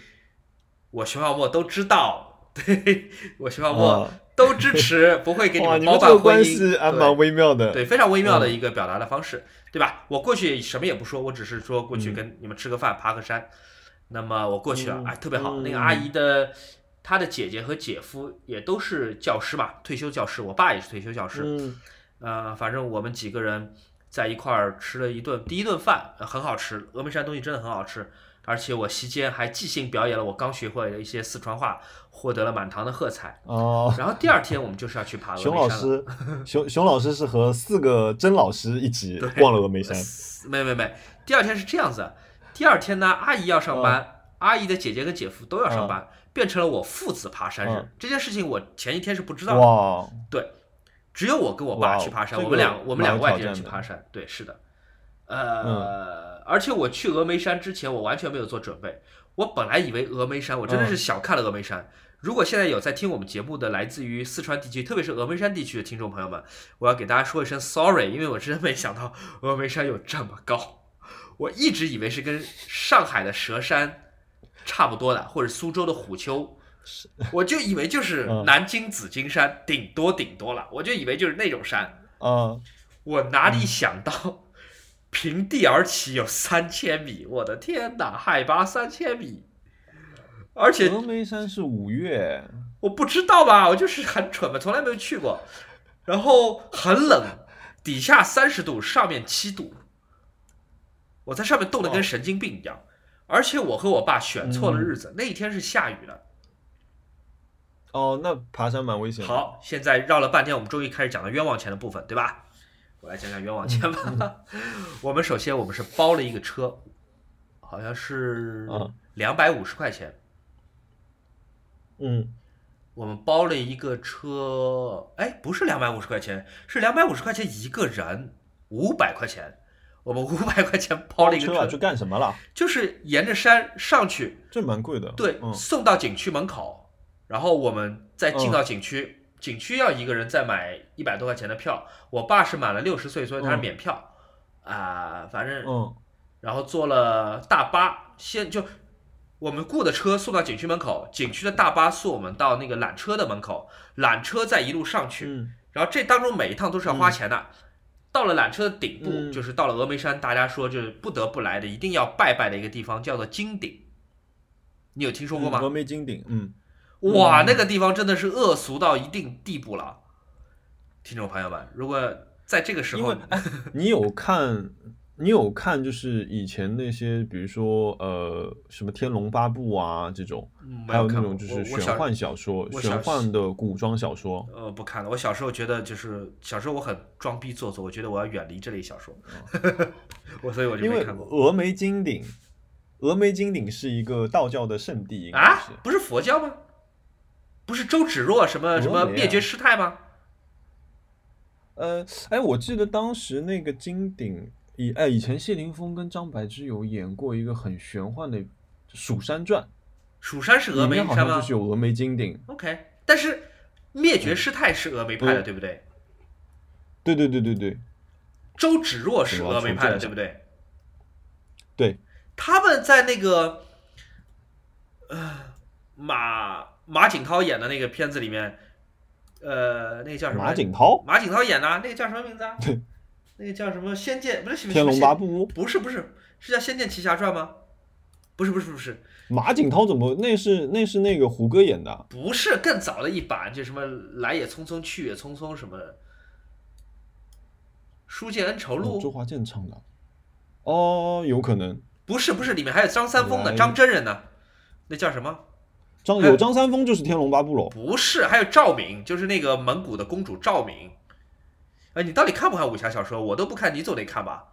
我熊小莫都知道，对我熊小莫啊都支持，不会给你，们包办婚姻。系还对蛮微妙的。对，非常微妙的一个表达的方式，对吧？我过去什么也不说，我只是说过去跟你们吃个饭、爬个山。那么我过去了，嗯哎，特别好。嗯那个阿姨的她的姐姐和姐夫也都是教师嘛，退休教师。我爸也是退休教师。嗯呃，反正我们几个人在一块儿吃了一顿第一顿饭，呃很好吃。峨眉山东西真的很好吃，而且我席间还即兴表演了我刚学会的一些四川话，获得了满堂的喝彩。哦，然后第二天我们就是要去爬峨眉山了。师，熊熊老师是和四个甄老师一起逛了峨眉山。没没没，第二天是这样子，第二天呢，阿姨要上班，阿姨的姐姐跟姐夫都要上班，变成了我父子爬山这件事情我前一天是不知道的，哇，只有我跟我爸去爬山，我们两我们两个外地人去爬山。对，是的，呃，而且我去峨眉山之前，我完全没有做准备。我本来以为峨眉山，我真的是小看了峨眉山。如果现在有在听我们节目的来自于四川地区，特别是峨眉山地区的听众朋友们，我要给大家说一声 sorry，因为我真没想到峨眉山有这么高。我一直以为是跟上海的佘山差不多的，或者苏州的虎丘，我就以为就是嗯南京紫金山，顶多顶多了，我就以为就是那种山。啊，我哪里想到，平地而起有三千米，我的天哪，海拔三千米，而且峨眉山是五岳，我不知道吧，我就是很蠢嘛，从来没有去过，然后很冷，底下三十度，上面七度，我在上面冻得跟神经病一样，而且我和我爸选错了日子，那一天是下雨的。哦，那爬山蛮危险的。好，现在绕了半天，我们终于开始讲到冤枉钱的部分，对吧？我来讲讲冤枉钱吧。我们首先我们是包了一个车，好像是嗯两百五十块钱。嗯，我们包了一个车，哎，不是两百五十块钱，是两百五十块钱一个人，五百块钱。我们五百块钱包了一个车，去干什么了？就是沿着山上去，这蛮贵的。对，嗯，送到景区门口，然后我们再进到景区，景区要一个人再买一百多块钱的票。我爸是满了六十岁，所以他是嗯免票啊、反正嗯然后坐了大巴，先就我们雇的车送到景区门口，景区的大巴送我们到那个缆车的门口，缆车再一路上去，嗯然后这当中每一趟都是要花钱的。到了缆车的顶部，嗯就是到了峨眉山，大家说就是不得不来的，一定要拜拜的一个地方，叫做金顶。你有听说过吗？峨眉金顶，嗯，哇，嗯那个地方真的是恶俗到一定地步了。听众朋友们，如果在这个时候 你有看，你有看，就是以前那些，比如说呃，什么《天龙八部》啊这种，还有那种就是玄幻小说、小玄幻的古装小说。呃不看了。我小时候觉得就是小时候我很装逼做作，我觉得我要远离这类小说，我所以我就没看过峨眉金顶，峨眉金顶是一个道教的圣地，啊是。，不是佛教吗？不是周芷若什么什么灭绝师太吗？呃，哎，我记得当时那个金鼎，以哎以前谢霆锋跟张柏芝有演过一个很玄幻的《蜀山传蜀山是》，峨眉山吗好像就是有峨眉金鼎。？OK，但是灭绝师太是峨眉派的，嗯对不对？对对对对对周芷若是峨眉派的，对不对？对，他们在那个呃马马景涛演的那个片子里面，呃，那个叫什么？马景涛，马景涛演的啊那个叫什么名字啊？那个叫什么《仙剑》不是《天龙八部？》。不是不是，是叫《仙剑奇侠传》吗？不是不是不是马景涛怎么？那是那是那个胡歌演的。不是更早的一版，就什么来也匆匆去也匆匆什么的。书剑恩仇录周华健唱的。哦，有可能。不是不是，里面还有张三丰的，张真人呢，那叫什么？张有有张三丰就是《天龙八部》喽。不是，还有赵敏，就是那个蒙古的公主赵敏。哎，你到底看不看武侠小说？我都不看，你总得看吧？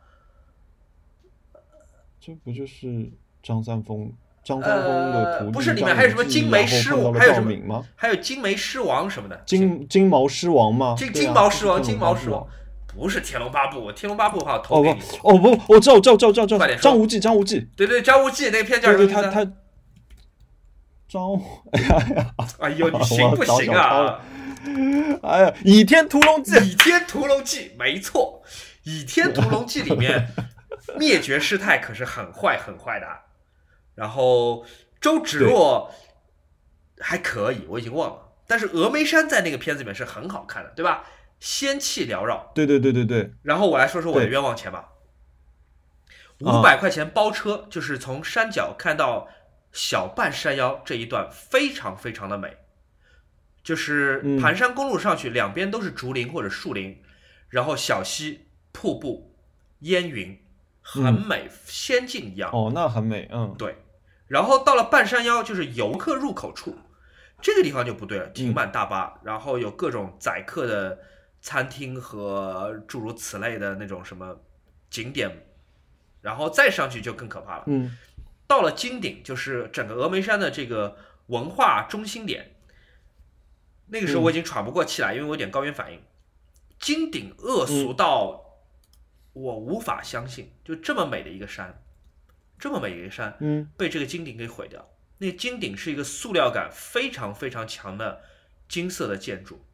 这不就是张三丰张三丰的徒弟、呃不是里面还有什么金梅狮王还有什么吗？还有金梅狮王什么的。金金毛狮王吗？金金毛狮王，金毛狮王。不是《天龙八部》，《天龙八部》的话，我哦投给你。不哦不，我知道，我知道，知道，知道，知道，张无忌，张无忌，对对，张无忌那个片叫什么？他他张，哎呀哎呀，哎呦，你行不行啊？哎呀，《倚天屠龙记》《倚天屠龙记》没错，《倚天屠龙记》里面 灭绝师太可是很坏很坏的，然后周芷若还可以，我已经忘了，但是峨眉山在那个片子里面是很好看的，对吧？仙气缭绕。对对对对对，然后我来说说我的冤枉钱吧，啊。五百块钱包车，就是从山脚看到小半山腰这一段，非常非常的美。就是嗯盘山公路上去，两边都是竹林或者树林，然后小溪、瀑布、烟云，很美，仙境一样。哦，那很美，嗯，对，然后到了半山腰，就是游客入口处，这个地方就不对了，停满大巴，然后有各种载客的餐厅和诸如此类的那种什么景点，然后再上去就更可怕了。嗯到了金顶，就是整个峨眉山的这个文化中心点。那个时候我已经喘不过气来，因为我有点高原反应。金顶恶俗到我无法相信，就这么美的一个山，这么美的一个山，嗯被这个金顶给毁掉。那个金顶是一个塑料感非常非常强的金色的建筑，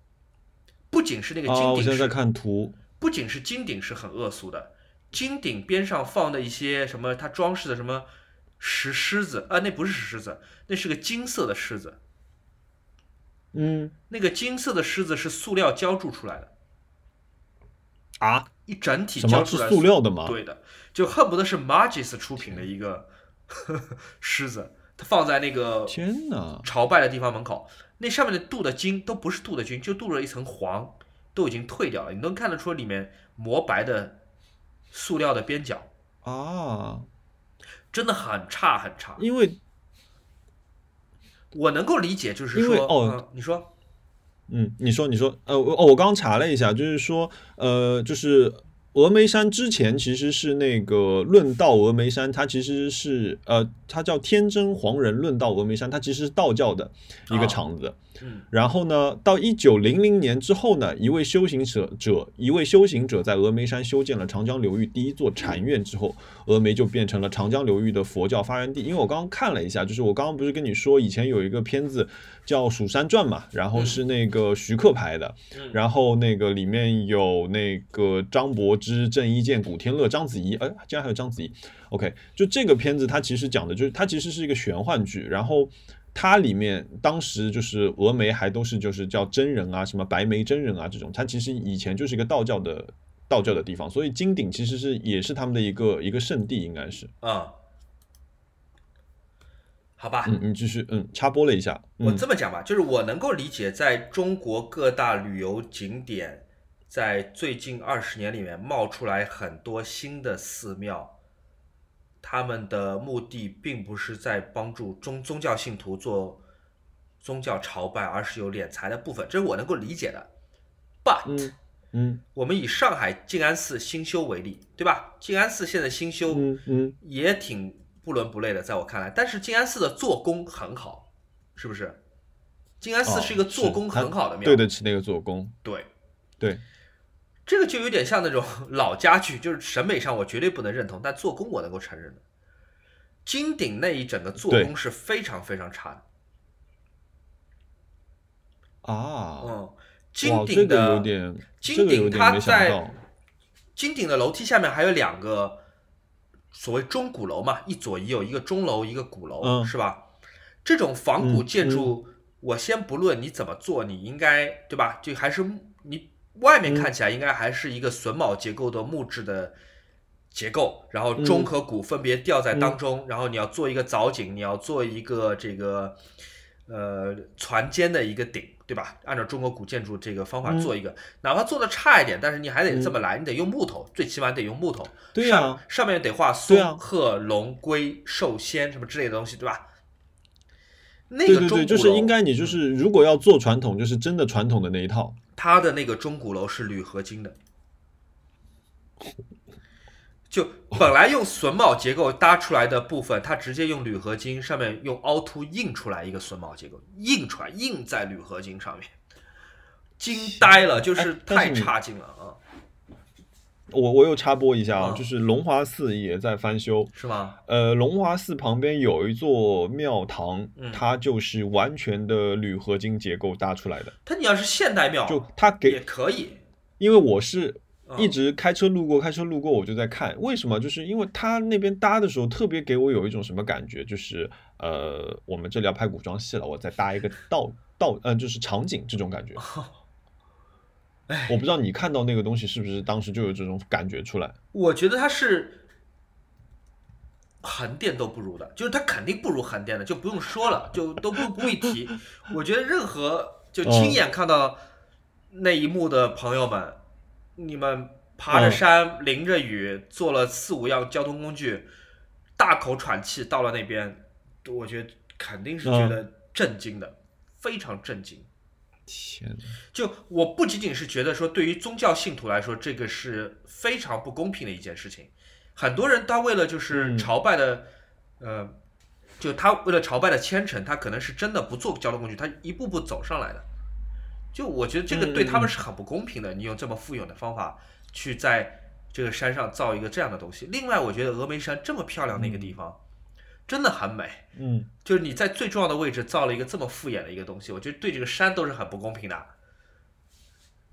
不仅是那个金啊，我现在在看图，不仅是金顶是很恶俗的，金顶边上放的一些什么，它装饰的什么石狮子啊，那不是石狮子，那是个金色的狮子。嗯那个金色的狮子是塑料浇筑出来的，啊，一整体浇出来塑料的吗？对的，就恨不得是 Magis 出品的一个狮子，它放在那个天哪，朝拜的地方门口，那上面的镀的金都不是镀的金，就镀了一层黄，都已经褪掉了，你能看得出里面磨白的塑料的边角，啊，真的很差很差。因为我能够理解，就是说，因为哦嗯，你说，嗯，你说，你说，呃，我哦，我刚刚查了一下，就是说，呃，就是峨眉山之前其实是那个论道峨眉山，它其实是呃，它叫天真黄人论道峨眉山，它其实是道教的一哦个场子。嗯然后呢，到一九零零年之后呢，一位修行者者一位修行者在峨眉山修建了长江流域第一座禅院之后，峨眉就变成了长江流域的佛教发源地。因为我刚刚看了一下，就是我刚刚不是跟你说，以前有一个片子叫《蜀山传》嘛，然后是那个徐克拍的，嗯然后那个里面有那个张柏芝、郑伊健、古天乐、章子怡，哎，竟然还有章子怡。OK，就这个片子，它其实讲的就是它其实是一个玄幻剧，然后它里面当时就是峨眉还都是就是叫真人啊，什么白眉真人啊这种，它其实以前就是一个道教的道教的地方，所以金顶其实是也是他们的一个一个圣地，应该是。嗯，好吧，嗯，你继续，嗯，插播了一下，我嗯这么讲吧，就是我能够理解，在中国各大旅游景点，在最近二十年里面冒出来很多新的寺庙，他们的目的并不是在帮助宗宗教信徒做宗教朝拜，而是有敛财的部分，这是我能够理解的。But、嗯嗯我们以上海静安寺新修为例，对吧？静安寺现在新修，嗯嗯，也挺不伦不类的，在我看来。但是静安寺的做工很好，是不是？静安寺哦是一个做工很好的庙，对得起那个做工，对对，这个就有点像那种 老家具，就是审美上我绝对不能认同，但做工我能够承认的。金顶那一整个做工是非常非常差的，啊，嗯，金，这个顶的，金这个有顶它在到，金顶的楼梯下面还有两个所谓钟鼓楼嘛，一左一右，一个钟楼，一个鼓楼，嗯是吧？这种仿古嗯建筑，我先不论你怎么做，你应该对吧？就还是你外面嗯。看起来应该还是一个榫卯结构的木质的结构，然后钟嗯和鼓分别吊在当中，然后你要做一个藻井，你要做一个这个呃船尖的一个顶，对吧？按照中国古建筑这个方法嗯。做一个，哪怕做的差一点，但是你还得这么来，你得用木头，最起码得用木头。对呀。上上面得画松、鹤、龙、龟、寿、仙什么之类的东西，对吧？那对对对，个钟鼓就是应该你就是如果要做传统，就是真的传统的那一套。它的那个钟鼓楼是铝合金的，就本来用榫卯结构搭出来的部分，它直接用铝合金上面用凹凸印出来一个榫卯结构，印出来印在铝合金上面，惊呆了，就是太差劲了啊，我我又插播一下啊，啊就是龙华寺也在翻修。是吗？呃，龙华寺旁边有一座庙堂，嗯它就是完全的铝合金结构搭出来的。它你要是现代庙，就它给也，可以，因为我是嗯一直开车路过，开车路过我就在看，为什么？就是因为它那边搭的时候，特别给我有一种什么感觉，就是呃，我们这里要拍古装戏了，我再搭一个道道，呃，就是场景这种感觉。我不知道你看到那个东西是不是当时就有这种感觉出来？我觉得它是横店都不如的，就是它肯定不如横店的，就不用说了，就都不不会提。我觉得任何就亲眼看到那一幕的朋友们，你们爬着山、淋着雨，坐了四五样交通工具，大口喘气到了那边，我觉得肯定是觉得震惊的，非常震惊。天哪！就我不仅仅是觉得说，对于宗教信徒来说，这个是非常不公平的一件事情。很多人他为了就是嗯朝拜的，呃，就他为了朝拜的虔诚，他可能是真的不坐交通工具，他一步步走上来的。就我觉得这个对他们是很不公平的。你用这么富有的方法去在这个山上造一个这样的东西。另外，我觉得峨眉山这么漂亮的一个地方，真的很美。嗯，就是你在最重要的位置造了一个这么敷衍的一个东西，我觉得对这个山都是很不公平的。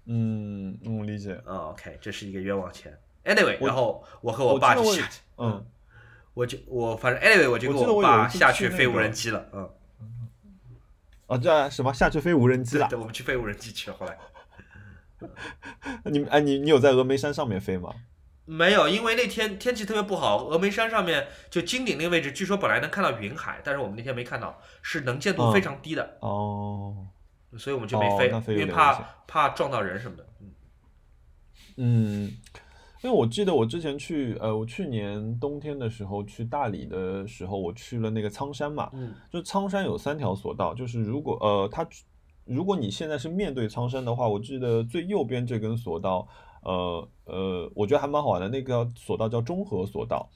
嗯，嗯，我理解。嗯，OK，这是一个冤枉钱。Anyway，然后我和我爸就下去，嗯，我就我反正 Anyway 我就跟我爸下去飞无人机了，嗯，啊，这什么下去飞无人机了？对，我们去飞无人机去了。后来 你哎，你你有在峨眉山上面飞吗？没有，因为那天天气特别不好，峨眉山上面就金顶那个位置，据说本来能看到云海，但是我们那天没看到，是能见度非常低的，哦，所以我们就没飞，哦飞因为怕怕撞到人什么的。嗯。嗯，因为我记得我之前去，呃，我去年冬天的时候去大理的时候，我去了那个苍山嘛，嗯。就苍山有三条索道，就是如果呃，它如果你现在是面对苍山的话，我记得最右边这根索道，呃呃，我觉得还蛮好玩的。那个索道叫中和索道，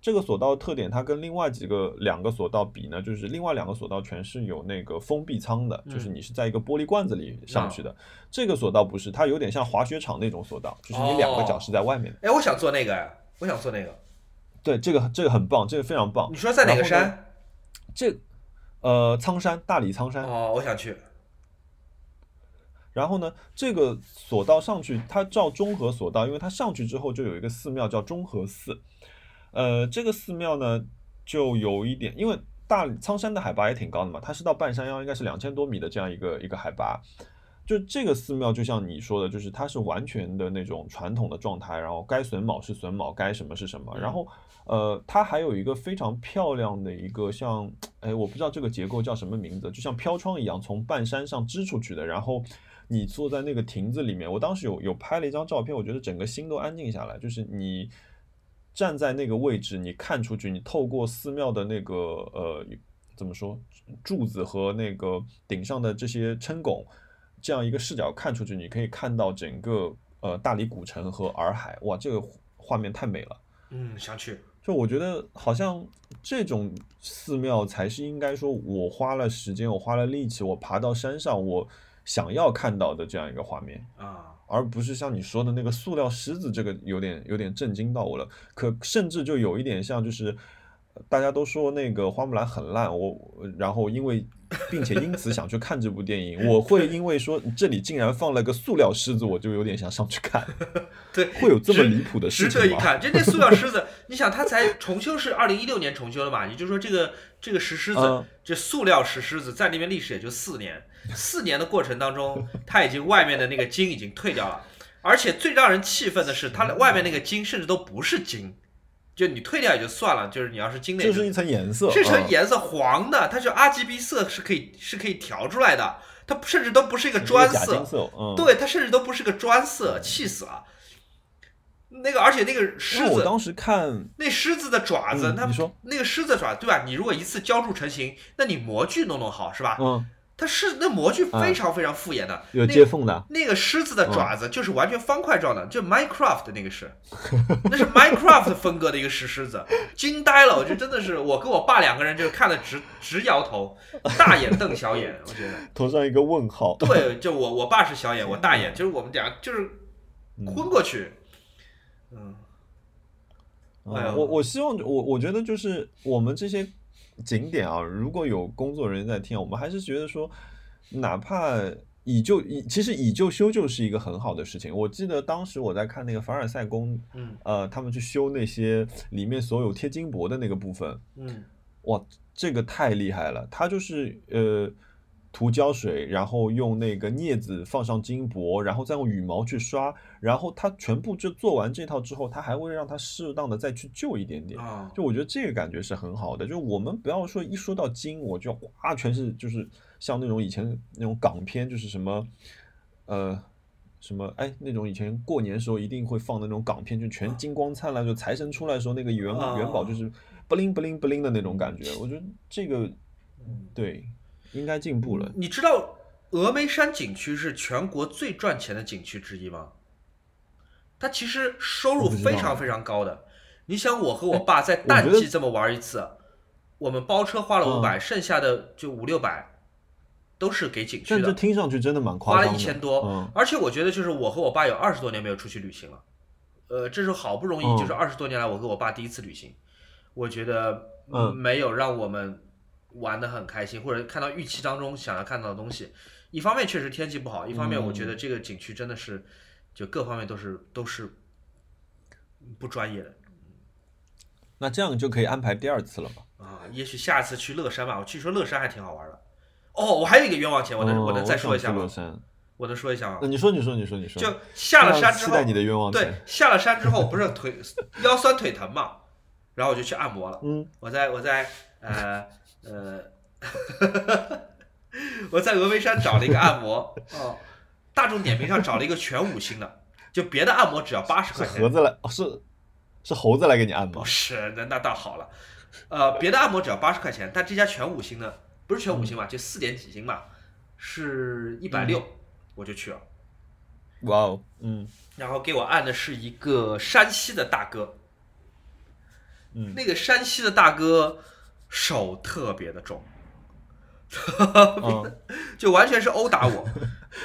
这个索道特点，它跟另外几个两个索道比呢，就是另外两个索道全是有那个封闭舱的，就是嗯你是在一个玻璃罐子里上去的。这个索道不是，它有点像滑雪场那种索道，就是你两个脚哦是在外面的。哎，我想坐那个，哎，我想坐那个。对，这个这个很棒，这个非常棒你。说在哪个山？这呃，苍山，大理苍山。哦，我想去。然后呢，这个索道上去，它叫中和索道，因为它上去之后就有一个寺庙叫中和寺。呃，这个寺庙呢，就有一点，因为大苍山的海拔也挺高的嘛，它是到半山腰，应该是两千多米的这样一个一个海拔。就这个寺庙，就像你说的，就是它是完全的那种传统的状态，然后该榫卯是榫卯，该什么是什么。然后，呃，它还有一个非常漂亮的一个像，哎，我不知道这个结构叫什么名字，就像飘窗一样从半山上支出去的。然后你坐在那个亭子里面，我当时有有拍了一张照片，我觉得整个心都安静下来，就是你站在那个位置，你看出去，你透过寺庙的那个呃怎么说柱子和那个顶上的这些撑拱。这样一个视角看出去，你可以看到整个呃大理古城和洱海，哇，这个画面太美了。嗯，想去。就我觉得好像这种寺庙才是应该说，我花了时间，我花了力气，我爬到山上，我想要看到的这样一个画面，啊，而不是像你说的那个塑料狮子，这个有点有点震惊到我了。可甚至就有一点像，就是大家都说那个花木兰很烂，我然后因为。并且因此想去看这部电影，我会因为说这里竟然放了个塑料狮子，我就有点想上去看。对，会有这么离谱的事情吗？值得一看。就那塑料狮子，你想它才重修是二零一六年重修的嘛？也就是说，这个这个石狮子，嗯。这塑料石狮子在那边历史也就四年，四年的过程当中，它已经外面的那个筋已经退掉了，而且最让人气愤的是，它的外面那个筋甚至都不是筋，就你退掉也就算了，就是你要是精内，就是一层颜色，这层嗯。颜色黄的，它是 RGB 色是可以是可以调出来的，它甚至都不是一个是砖色，色，嗯，对，它甚至都不是个砖色，气死了。那个，而且那个狮子，我当时看，那狮子的爪子，它嗯你说那个狮子爪，对吧？你如果一次浇筑成型，那你模具弄弄好是吧？嗯，它是那模具非常非常复眼的，有接缝的，那个狮子的爪子就是完全方块状的，就 Minecraft 的那个是，那是 Minecraft 风格的一个石狮子，惊呆了！我就真的是，我跟我爸两个人就看了直直摇头，大眼瞪小眼，我觉得。头上一个问号，对，就我我爸是小眼，我大眼，就是我们俩就是嗯昏过去。嗯，哎我我希望我我觉得就是我们这些景点啊，如果有工作人员在听，我们还是觉得说，哪怕以旧以其实以旧修旧是一个很好的事情。我记得当时我在看那个凡尔赛宫，嗯呃，他们去修那些里面所有贴金箔的那个部分，嗯哇，这个太厉害了！它就是呃涂胶水，然后用那个镊子放上金箔，然后再用羽毛去刷，然后它全部就做完这套之后，它还会让它适当的再去旧一点点。啊，就我觉得这个感觉是很好的，就我们不要说一说到金，我就哗全是就是像那种以前那种港片，就是什么呃什么哎那种以前过年时候一定会放的那种港片，就全金光灿烂，就财神出来的时候那个元啊元宝就是不灵不灵不灵的那种感觉，我觉得这个对应该进步了。你知道峨眉山景区是全国最赚钱的景区之一吗？它其实收入非常非常高的。你想，我和我爸在淡季这么玩一次，我们包车花了五百、剩下的就五六百，都是给景区的，但这听上去真的蛮夸张的，花了一千多。嗯而且我觉得，就是我和我爸有二十多年没有出去旅行了，呃，这是好不容易，嗯就是二十多年来我跟我爸第一次旅行，我觉得嗯没有让我们玩的很开心，或者看到预期当中想要看到的东西。一方面确实天气不好，一方面我嗯觉得这个景区真的是，就各方面都是都是不专业的那这样就可以安排第二次了吧？啊。也许下次去乐山吧，我据说乐山还挺好玩的。哦，我还有一个冤枉钱，我能、哦我能再说一下吗我能说一下吗那？你说，你说，你说，你说，就下了山之后期待，你的冤枉钱对。，下了山之后不是腿腰酸腿疼嘛，然后我就去按摩了。嗯，我在我在呃呃，我在峨眉山找了一个按摩。哦，大众点评上找了一个全五星的，就别的按摩只要八十块钱。盒，子来，哦是是猴子来给你按摩。不？是那那倒好了，呃，别的按摩只要八十块钱，但这家全五星的不是全五星吧，就四点几星吧，是一百六，我就去了。哇哦，嗯。然后给我按的是一个山西的大哥，嗯，那个山西的大哥手特别的重，嗯 就完全是殴打我。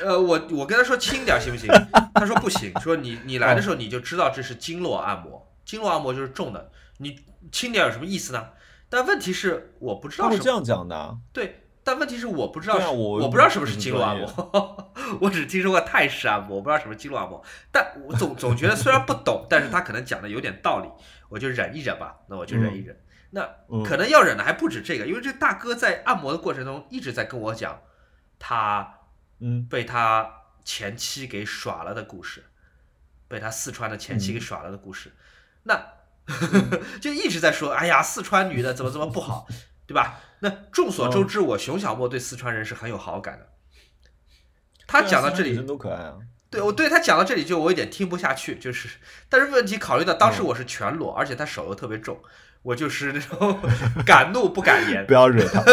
呃，我我跟他说轻点儿行不行？他说不行，说你你来的时候你就知道这是经络按摩，经络按摩就是重的，你轻点有什么意思呢？但问题是我不知道什么他会这样讲的啊，对，但问题是我不知道我不知道什么是经络按摩，我只听说过泰式按摩，我不知道什么经络按摩。但我总总觉得虽然不懂，但是他可能讲的有点道理，我就忍一忍吧。那我就忍一忍。那嗯可能要忍的还不止这个，因为这大哥在按摩的过程中一直在跟我讲他嗯被他前妻给耍了的故事，被他四川的前妻给耍了的故事。那 就一直在说，哎呀，四川女的怎么怎么不好，对吧？那众所周知，我熊小莫对四川人是很有好感的。他讲到这里都可爱啊，对我对他讲到这里就我有点听不下去，就是，但是问题考虑到当时我是全裸，而且他手又特别重，我就是那种 敢怒不敢言不，要惹他，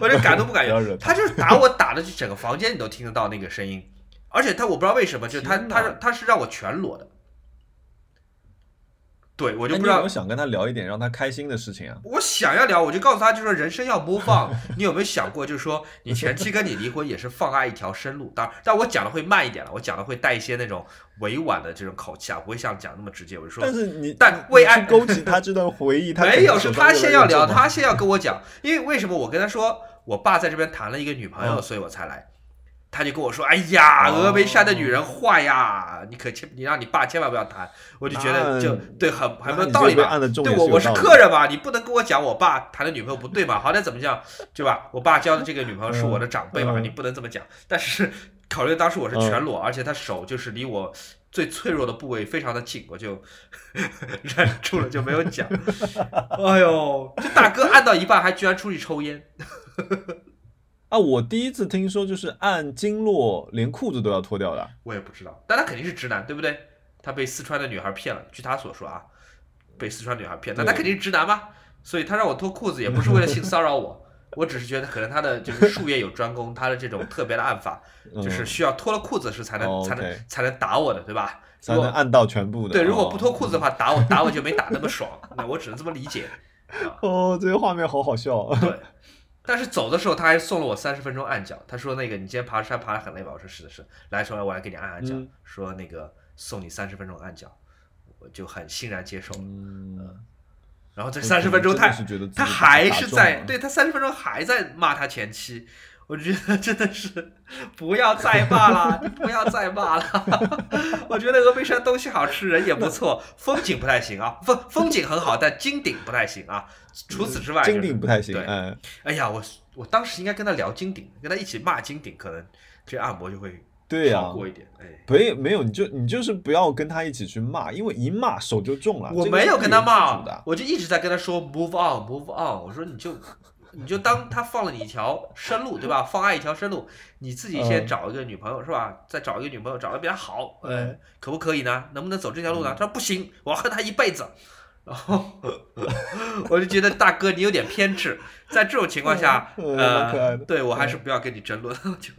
我就敢怒不敢言。他就是打我打的，就整个房间你都听得到那个声音，而且他我不知道为什么，就他他他是让我全裸的，对我就不知道那你有没有想跟他聊一点让他开心的事情啊？我想要聊，我就告诉他，就说人生要 move on。你有没有想过，就是说你前妻跟你离婚也是放爱一条生路？当然，但我讲的会慢一点了，我讲的会带一些那种委婉的这种口气啊，不会像讲那么直接。我就说但，是你但为爱勾起他这段回忆，他没有，是他先要聊，他先要跟我讲，因为为什么我跟他说我爸在这边谈了一个女朋友，嗯所以我才来。他就跟我说：“哎呀，哦峨眉山的女人坏呀，你可千你让你爸千万不要谈。”我就觉得就对，很很没有道理吧？对我我是客人嘛，你不能跟我讲我爸谈的女朋友不对嘛，好歹怎么讲，对吧？我爸交的这个女朋友是我的长辈嘛，嗯你不能这么讲。但是考虑当时我是嗯全裸，而且他手就是离我最脆弱的部位非常的近，我就 忍住了就没有讲。哎呦，这大哥按到一半还居然出去抽烟，啊，我第一次听说就是按经络连裤子都要脱掉的。我也不知道，但他肯定是直男，对不对？他被四川的女孩骗了，据他所说啊，被四川女孩骗，那对他肯定是直男嘛，所以他让我脱裤子也不是为了性骚扰我，我只是觉得可能他的就是术业有专攻，他的这种特别的按法，嗯就是需要脱了裤子是才能、哦才能才能打我的，对吧？才能按到全部的。对，如果不哦脱裤子的话，打我打我就没打那么爽，那我只能这么理解。哦，这个画面好好笑。对，但是走的时候他还送了我三十分钟按脚，他说那个你今天爬山爬得很累吧？我说是的是，来说我来给你按按脚，嗯说那个送你三十分钟按脚，我就很欣然接受了。嗯，然后这三十分钟他他还是在对他三十分钟还在骂他前妻。我觉得真的是不要再骂了，你不要再骂了。我觉得峨眉山东西好吃，人也不错，风景不太行啊，风风景很好，但金顶不太行啊。除此之外、就是，金顶不太行。对哎，哎呀，我我当时应该跟他聊金顶，跟他一起骂金顶，可能这按摩就会对呀、好过一点。哎，没没有，你就你就是不要跟他一起去骂，因为一骂手就重了。我没有跟他骂，我就一直在跟他说 move on move on。我说你就你就当他放了你一条生路，对吧？放爱一条生路，你自己先嗯找一个女朋友是吧？再找一个女朋友，找的比他好，哎嗯，可不可以呢？能不能走这条路呢？他说不行，我要恨他一辈子。然后 我就觉得大哥你有点偏执，在这种情况下，呃，对我还是不要跟你争论，就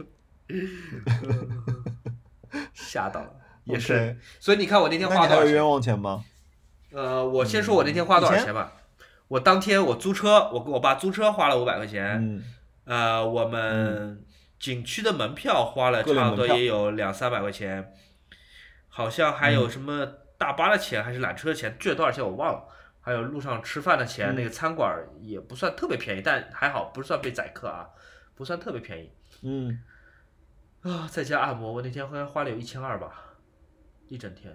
吓到了，也是。所以你看我那天那花多少钱？冤枉钱吗？呃，我先说我那天花多少钱吧。我当天我租车，我跟我爸租车花了五百块钱。嗯，呃，我们景区的门票花了差不多也有两三百块钱，好像还有什么大巴的钱还是缆车的钱，具体多少钱我忘了。还有路上吃饭的钱，嗯那个餐馆也不算特别便宜，但还好不算被宰客啊，不算特别便宜嗯，啊。在家按摩，我那天好像花了有一千二吧，一整天。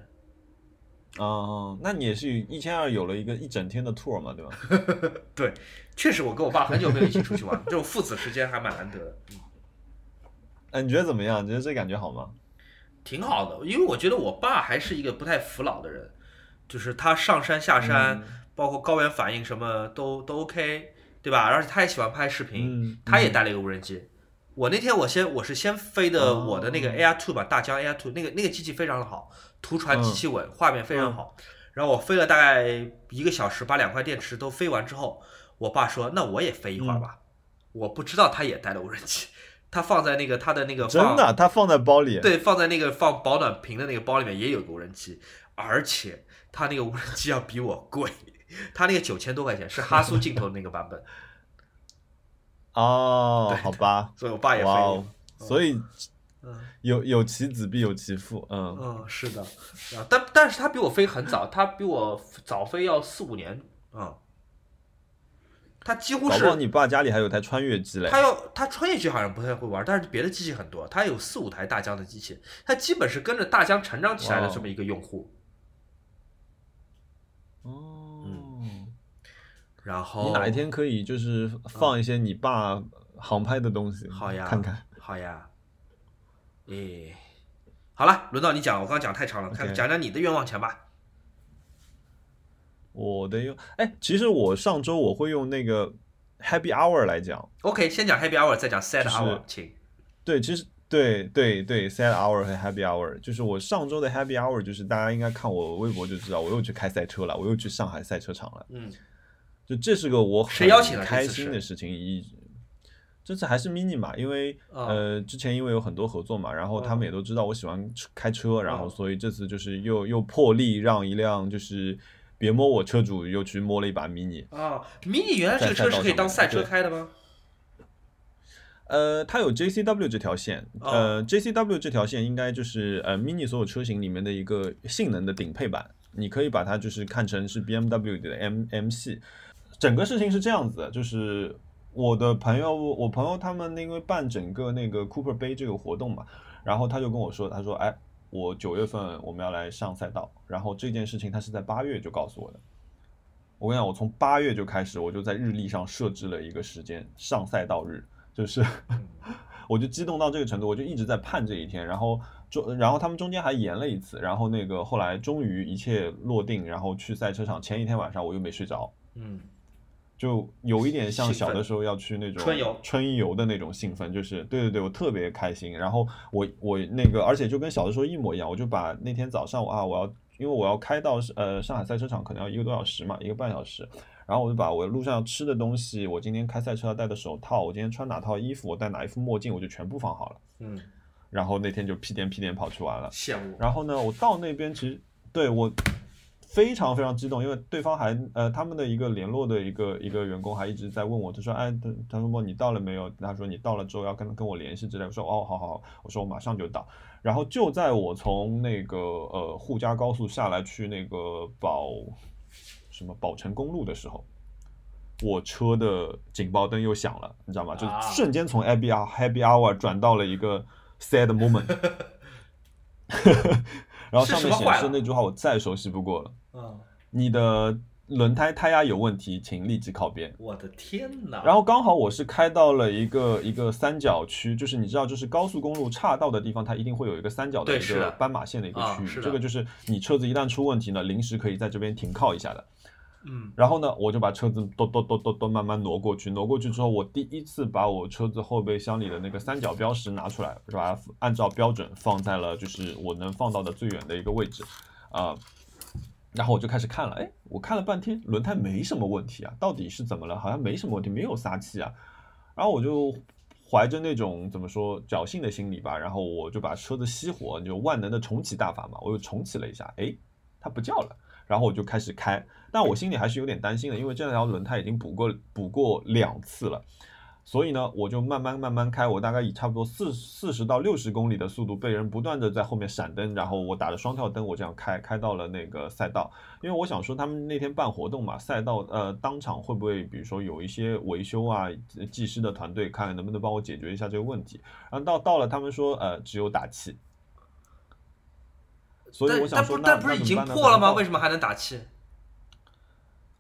哦，那你也是一千二有了一个一整天的 tour 嘛，对吧？对确实，我跟我爸很久没有一起出去玩了，这种父子时间还蛮难得的。嗯哎，你觉得怎么样？你觉得这感觉好吗？挺好的，因为我觉得我爸还是一个不太服老的人，就是他上山下山，嗯包括高原反应什么都都 OK，对吧？而且他也喜欢拍视频，嗯，他也带了一个无人机。我那天我先我是先飞的哦我的那个 Air Two 吧，大疆 Air Two，那个那个机器非常的好，图传极其稳，画面非常好。然后我飞了大概一个小时，把两块电池都飞完之后，我爸说：“那我也飞一会儿吧。我不知道他也带了无人机，他放在那个他的那个真的，他放在包里。对，放在那个放保暖瓶的那个包里面也有个无人机，而且他那个无人机要比我贵，他那个九千多块钱是哈苏镜头的那个版本，哦，好吧，所以我爸也飞哦。，所以嗯。有有其子必有其父，嗯，嗯，是的，啊，但但是他比我飞很早，他比我早飞要四五年，嗯，他几乎是你爸家里还有台穿越机嘞。他要他穿越机好像不太会玩，但是别的机器很多，他有四五台大疆的机器，他基本是跟着大疆成长起来的这么一个用户。哦，然后你哪一天可以就是放一些你爸航拍的东西，好呀看看。好呀，诶，好了，轮到你讲，我刚刚讲太长了，看讲讲你的愿望钱吧。我的用，哎，其实我上周我会用那个 Happy Hour 来讲，OK，先讲 Happy Hour，再讲 Sad Hour，请。对，其实对对对，Sad Hour 和 Happy Hour，就是我上周的 Happy Hour，就是大家应该看我微博就知道，我又去开赛车了，我又去上海赛车场了，嗯，就这是个我谁邀请了很开心的事情，一这次还是 Mini 嘛，因为、啊呃之前因为有很多合作嘛，然后他们也都知道我喜欢车开车，然后嗯所以这次就是又又破例让一辆就是别摸我车主又去摸了一把 Mini，啊，Mini 原来这个车是可以当赛车开的吗？呃，它有 JCW 这条线，哦呃，JCW 这条线应该就是呃 Mini 所有车型里面的一个性能的顶配版，你可以把它就是看成是 BMW 的 M M 系。整个事情是这样子的，就是我的朋友，我朋友他们因为办整个那个 Cooper 杯这个活动嘛，然后他就跟我说，他说，哎，我九月份我们要来上赛道，然后这件事情他是在八月就告诉我的。我跟你讲，我从八月就开始，我就在日历上设置了一个时间上赛道日，就是 我就激动到这个程度，我就一直在盼这一天。然后中，然后他们中间还延了一次，然后那个后来终于一切落定，然后去赛车场前一天晚上我又没睡着，嗯，就有一点像小的时候要去那种春游春游的那种兴奋，就是对对对，我特别开心。然后我我那个，而且就跟小的时候一模一样，我就把那天早上啊，我要因为我要开到呃上海赛车场，可能要一个多小时嘛，一个半小时。然后我就把我路上要吃的东西，我今天开赛车要戴的手套，我今天穿哪套衣服，我戴哪一副墨镜，我就全部放好了。嗯，然后那天就屁颠屁颠跑去玩了。羡慕。然后呢，我到那边其实对我非常非常激动，因为对方还呃他们的一个联络的一个一个员工还一直在问我，他说哎，他他说你到了没有？他说你到了之后要跟跟我联系之类。我说哦，好好好，我说我马上就到。然后就在我从那个呃沪嘉高速下来去那个宝什么宝成公路的时候。我车的警报灯又响了，你知道吗？就啊瞬间从 happy hour happy hour 转到了一个 sad moment，然后上面显示那句话我再熟悉不过了：嗯，你的轮胎胎压有问题，请立即靠边。我的天哪！然后刚好我是开到了一个一个三角区，就是你知道，就是高速公路岔道的地方，它一定会有一个三角的一个斑马线的一个区域。啊这个就是你车子一旦出问题呢，临时可以在这边停靠一下的。嗯，然后呢，我就把车子都都都都都慢慢挪过去，挪过去之后，我第一次把我车子后备箱里的那个三角标识拿出来，是吧？按照标准放在了就是我能放到的最远的一个位置，啊、然后我就开始看了，哎，我看了半天，轮胎没什么问题啊，到底是怎么了？好像没什么问题，没有撒气啊。然后我就怀着那种怎么说侥幸的心理吧，然后我就把车子熄火，就万能的重启大法嘛，我又重启了一下，哎，它不叫了。然后我就开始开，但我心里还是有点担心的，因为这条轮胎已经补过补过两次了，所以呢，我就慢慢慢慢开，我大概以差不多四四十到六十公里的速度，被人不断的在后面闪灯，然后我打着双跳灯，我这样开开到了那个赛道，因为我想说他们那天办活动嘛，赛道呃当场会不会比如说有一些维修啊，技师的团队看能不能帮我解决一下这个问题，然后到到了他们说呃只有打气。所以我但想说，但不那但不是已经破了吗？为什么还能打气？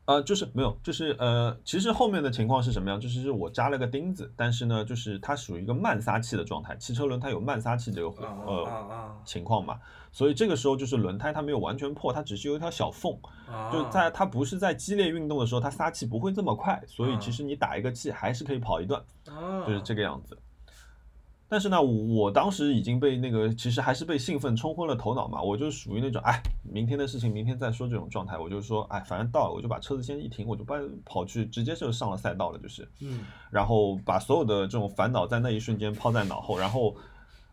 呃，就是没有，就是呃，其实后面的情况是什么样？就是是我扎了个钉子，但是呢，就是它属于一个慢撒气的状态，汽车轮胎有慢撒气这个啊啊呃啊情况嘛，所以这个时候就是轮胎它没有完全破，它只是有一条小缝，啊！就在它不是在激烈运动的时候，它撒气不会这么快，所以啊其实你打一个气还是可以跑一段，啊，就是这个样子。但是呢，我当时已经被那个，其实还是被兴奋冲昏了头脑嘛。我就属于那种，哎，明天的事情明天再说这种状态。我就说，哎，反正到了，我就把车子先一停，我就把跑去，直接就上了赛道了，就是。嗯然后把所有的这种烦恼在那一瞬间抛在脑后。然后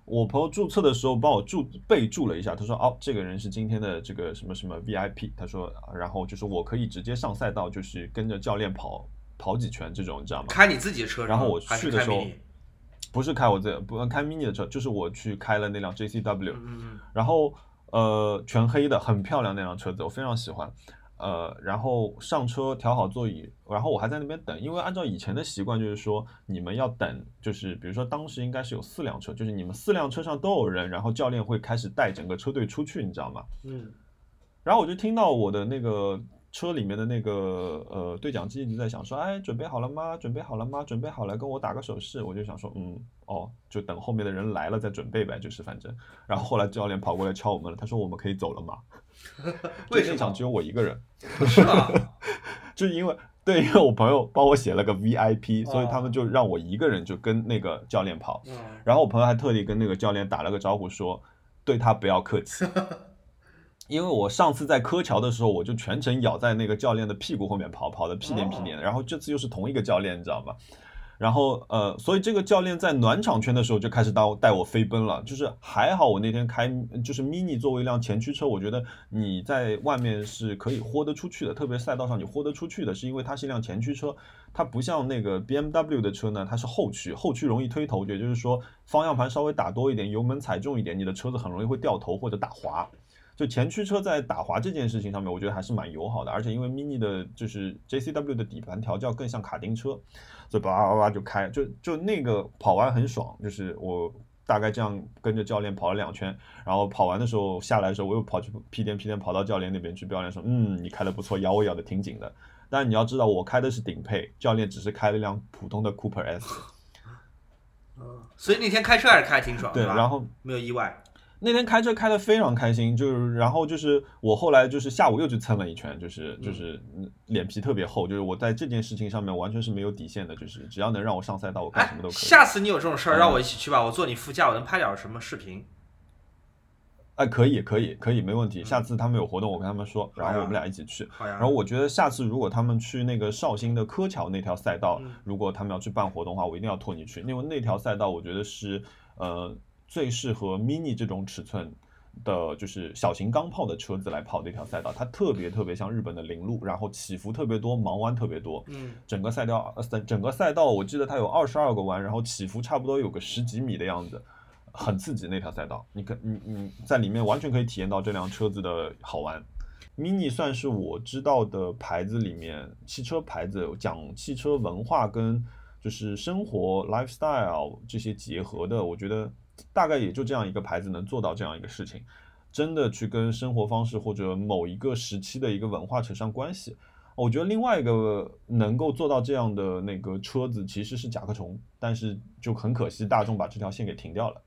我朋友注册的时候帮我注备注了一下，他说，哦，这个人是今天的这个什么什么 VIP，他说，然后就是我可以直接上赛道，就是跟着教练跑跑几圈这种，你知道吗？开你自己的车，然后我去的时候不是开我这不开 mini 的车，就是我去开了那辆 JCW，、然后呃全黑的，很漂亮那辆车子，我非常喜欢。呃，然后上车调好座椅，然后我还在那边等，因为按照以前的习惯，就是说你们要等，就是比如说当时应该是有四辆车，就是你们四辆车上都有人，然后教练会开始带整个车队出去，你知道吗？嗯然后我就听到我的那个车里面的那个呃对讲机一直在想说，哎，准备好了吗？准备好了吗？准备好了，跟我打个手势。我就想说，嗯，哦，就等后面的人来了再准备呗，就是反正。然后后来教练跑过来敲我们了，他说我们可以走了吗？为什么场只有我一个人，嗯，是吧？就是因为对，因为我朋友帮我写了个 VIP，所以他哦们就让我一个人就跟那个教练跑。嗯然后我朋友还特地跟那个教练打了个招呼说，对他不要客气。因为我上次在柯桥的时候，我就全程咬在那个教练的屁股后面跑，跑的屁颠屁颠的。然后这次又是同一个教练，你知道吗？然后呃，所以这个教练在暖场圈的时候就开始带我带我飞奔了。就是还好我那天开就是 mini 作为一辆前驱车，我觉得你在外面是可以豁得出去的，特别赛道上你豁得出去的，是因为它是一辆前驱车，它不像那个 BMW 的车呢，它是后驱，后驱容易推头，也就是说方向盘稍微打多一点，油门踩重一点，你的车子很容易会掉头或者打滑。就前驱车在打滑这件事情上面，我觉得还是蛮友好的，而且因为 Mini 的就是 JCW 的底盘调教更像卡丁车，所以叭叭叭就开，就就那个跑完很爽，就是我大概这样跟着教练跑了两圈，然后跑完的时候下来的时候，我又跑去屁颠屁颠跑到教练那边去，教练说，嗯，你开的不错，咬我咬的挺紧的，但你要知道我开的是顶配，教练只是开了一辆普通的 Cooper S。所以那天开车还是开得挺爽，对，吧？然后没有意外。那天开车开得非常开心，就是然后就是我后来就是下午又去蹭了一圈，就是就是嗯脸皮特别厚，就是我在这件事情上面完全是没有底线的，就是只要能让我上赛道，我干什哎么都，可以。下次你有这种事儿，嗯让我一起去吧，我坐你副驾，我能拍点什么视频。哎，可以可以可以，没问题。下次他们有活动，我跟他们说，然后我们俩一起去。然后我觉得下次如果他们去那个绍兴的柯桥那条赛道，嗯如果他们要去办活动的话，我一定要拖你去，因为那条赛道我觉得是呃最适合 mini 这种尺寸的，就是小型钢炮的车子来跑的一条赛道，它特别特别像日本的铃路，然后起伏特别多，盲弯特别多。嗯，整个赛道，呃，整整个赛道，我记得它有二十二个弯，然后起伏差不多有个十几米的样子，很刺激那条赛道。你可你你在里面完全可以体验到这辆车子的好玩。Mini 算是我知道的牌子里面，汽车牌子讲汽车文化跟就是生活 lifestyle 这些结合的，我觉得大概也就这样一个牌子能做到这样一个事情，真的去跟生活方式或者某一个时期的一个文化扯上关系。我觉得另外一个能够做到这样的那个车子其实是甲壳虫，但是就很可惜大众把这条线给停掉了。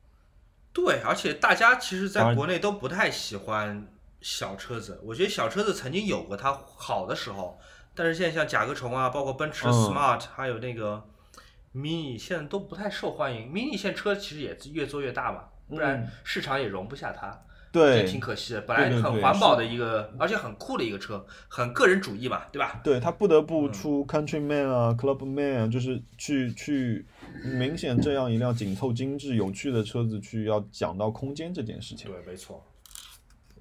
对，而且大家其实在国内都不太喜欢小车子。我觉得小车子曾经有过它好的时候，但是现在像甲壳虫啊，包括奔驰嗯 Smart，、还有那个 Mini，现在都不太受欢迎。Mini 现在车其实也越做越大嘛，不然嗯市场也容不下它。对这挺可惜的。本来很环保的一个，而且很酷的一个车，很个人主义嘛，对吧？对他不得不嗯出 Countryman 啊、Clubman 啊，就是去去明显这样一辆紧凑、精致、有趣的车子去要讲到空间这件事情。对，没错。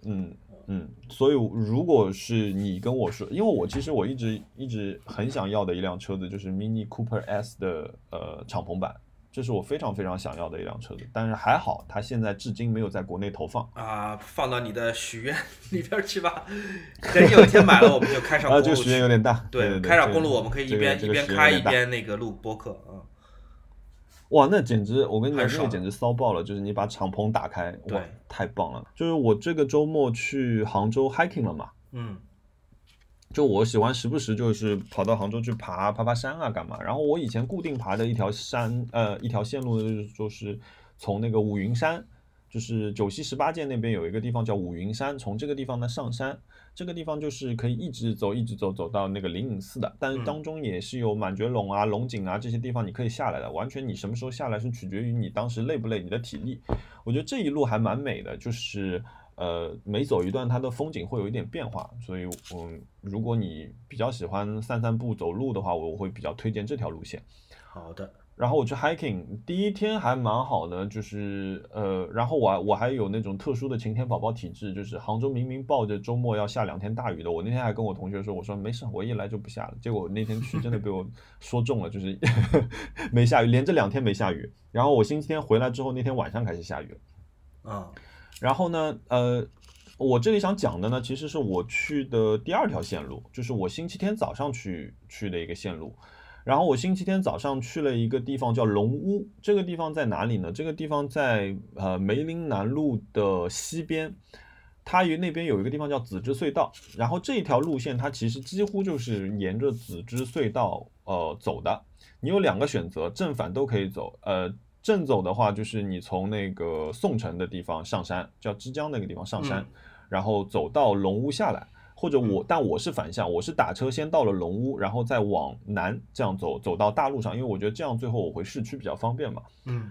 嗯嗯，所以如果是你跟我说，因为我其实我一直一直很想要的一辆车子就是 Mini Cooper S 的呃敞篷版，这是我非常非常想要的一辆车子，但是还好它现在至今没有在国内投放。啊，放到你的许愿里边去吧。等有一天买了，我们就开上 啊，公路去。这个许愿有点大。对对，开上公路，我们可以一这个边一边开一边那个录播客啊。哇，那简直，我跟你讲，那个简直骚爆了！就是你把敞篷打开，哇，太棒了！就是我这个周末去杭州 hiking 了嘛，嗯就我喜欢时不时就是跑到杭州去爬爬爬山啊，干嘛？然后我以前固定爬的一条山，呃，一条线路就是就是从那个五云山，就是九溪十八涧那边有一个地方叫五云山，从这个地方呢上山，这个地方就是可以一直走，一直走，走到那个灵隐寺的，但是嗯当中也是有满觉陇啊、龙井啊这些地方你可以下来的，完全你什么时候下来是取决于你当时累不累，你的体力。我觉得这一路还蛮美的，就是呃每走一段它的风景会有一点变化，所以嗯，如果你比较喜欢散散步、走路的话，我会比较推荐这条路线。好的，然后我去 hiking，第一天还蛮好的，就是呃，然后我我还有那种特殊的晴天宝宝体质，就是杭州明明抱着周末要下两天大雨的，我那天还跟我同学说，我说没事，我一来就不下了。结果那天去真的被我 说中了，就是 没下雨，连着两天没下雨。然后我星期天回来之后，那天晚上开始下雨。嗯然后呢，呃，我这里想讲的呢，其实是我去的第二条线路，就是我星期天早上去去的一个线路。然后我星期天早上去了一个地方叫龙屋，这个地方在哪里呢？这个地方在呃梅林南路的西边，它与那边有一个地方叫紫芝隧道，然后这一条路线它其实几乎就是沿着紫芝隧道呃走的。你有两个选择，正反都可以走。呃，正走的话就是你从那个宋城的地方上山，叫枝江那个地方上山，嗯然后走到龙屋下来。或者我，但我是反向，我是打车先到了龙屋，然后再往南这样走，走到大路上，因为我觉得这样最后我回市区比较方便嘛。嗯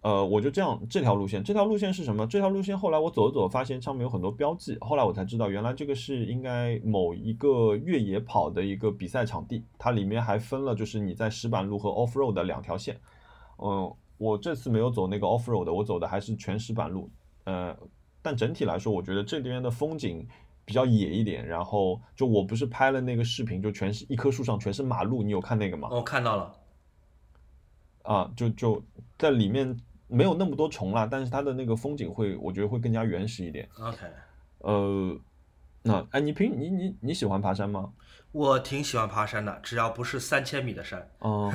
呃，我就这样这条路线，这条路线是什么？这条路线后来我走着走，发现上面有很多标记，后来我才知道，原来这个是应该某一个越野跑的一个比赛场地，它里面还分了就是你在石板路和 off road 的两条线。嗯，我这次没有走那个 off road 的，我走的还是全石板路。呃，但整体来说，我觉得这边的风景比较野一点。然后就我不是拍了那个视频，就全是一棵树上全是马路，你有看那个吗？我看到了，啊，就就在里面没有那么多虫啦，但是它的那个风景会，我觉得会更加原始一点。OK，呃，那哎，你平你你你喜欢爬山吗？我挺喜欢爬山的，只要不是三千米的山。嗯，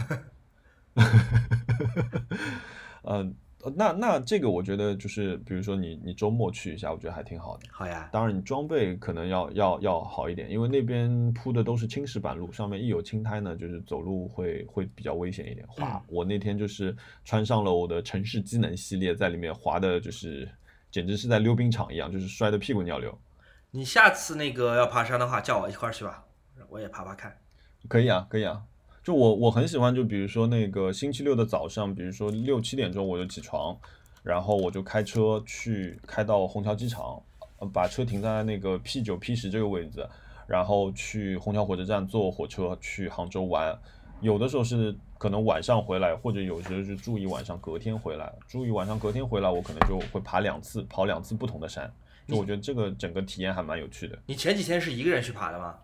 呃，呃那那这个我觉得就是，比如说你你周末去一下，我觉得还挺好的。好呀，当然，你装备可能要要要好一点，因为那边铺的都是青石板路，上面一有青苔呢，就是走路会会比较危险一点，滑。嗯我那天就是穿上了我的城市机能系列，在里面滑的就是简直是在溜冰场一样，就是摔得屁滚尿流。你下次那个要爬山的话，叫我一块儿去吧，我也爬爬看。可以啊，可以啊。就我我很喜欢，就比如说那个星期六的早上，比如说六七点钟我就起床，然后我就开车去开到虹桥机场，呃把车停在那个 P 九 P 十这个位置，然后去虹桥火车站坐火车去杭州玩。有的时候是可能晚上回来，或者有时候是住一晚上，隔天回来。住一晚上，隔天回来，我可能就会爬两次，跑两次不同的山。就我觉得这个整个体验还蛮有趣的。你前几天是一个人去爬的吗？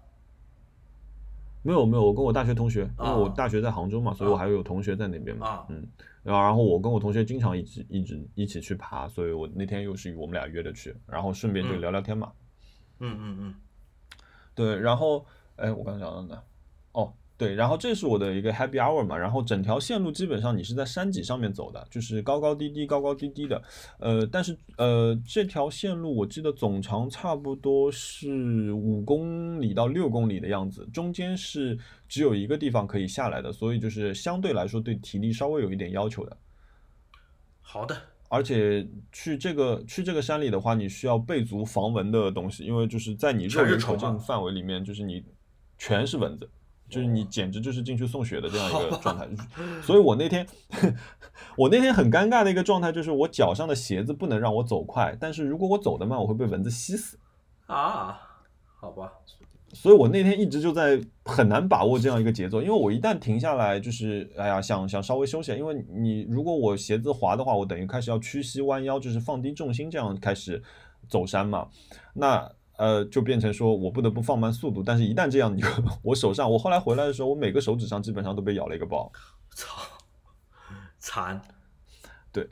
没有没有，我跟我大学同学，因为我啊大学在杭州嘛，所以我啊。还有同学在那边嘛，啊。嗯，然后然后我跟我同学经常一起一直一起去爬，所以我那天又是我们俩约着去，然后顺便就嗯。聊聊天嘛，嗯嗯嗯，对，然后哎，我刚刚讲到哪？哦，对，然后这是我的一个 happy hour 嘛，然后整条线路基本上你是在山脊上面走的，就是高高低低、高高低低的，呃，但是呃这条线路我记得总长差不多是五公里到六公里的样子，中间是只有一个地方可以下来的，所以就是相对来说对体力稍微有一点要求的。好的，而且去这个去这个山里的话，你需要备足防蚊的东西，因为就是在你肉全是眼可见范围里面，就是你全是蚊子，就是你简直就是进去送血的这样一个状态。所以我那天我那天很尴尬的一个状态就是，我脚上的鞋子不能让我走快，但是如果我走得慢，我会被蚊子吸死。啊，好吧，所以我那天一直就在很难把握这样一个节奏，因为我一旦停下来，就是哎呀，想想稍微休息，因为你如果我鞋子滑的话，我等于开始要屈膝弯腰，就是放低重心这样开始走山嘛，那呃就变成说我不得不放慢速度，但是一旦这样，你就 我手上，我后来回来的时候，我每个手指上基本上都被咬了一个包，操，惨，对，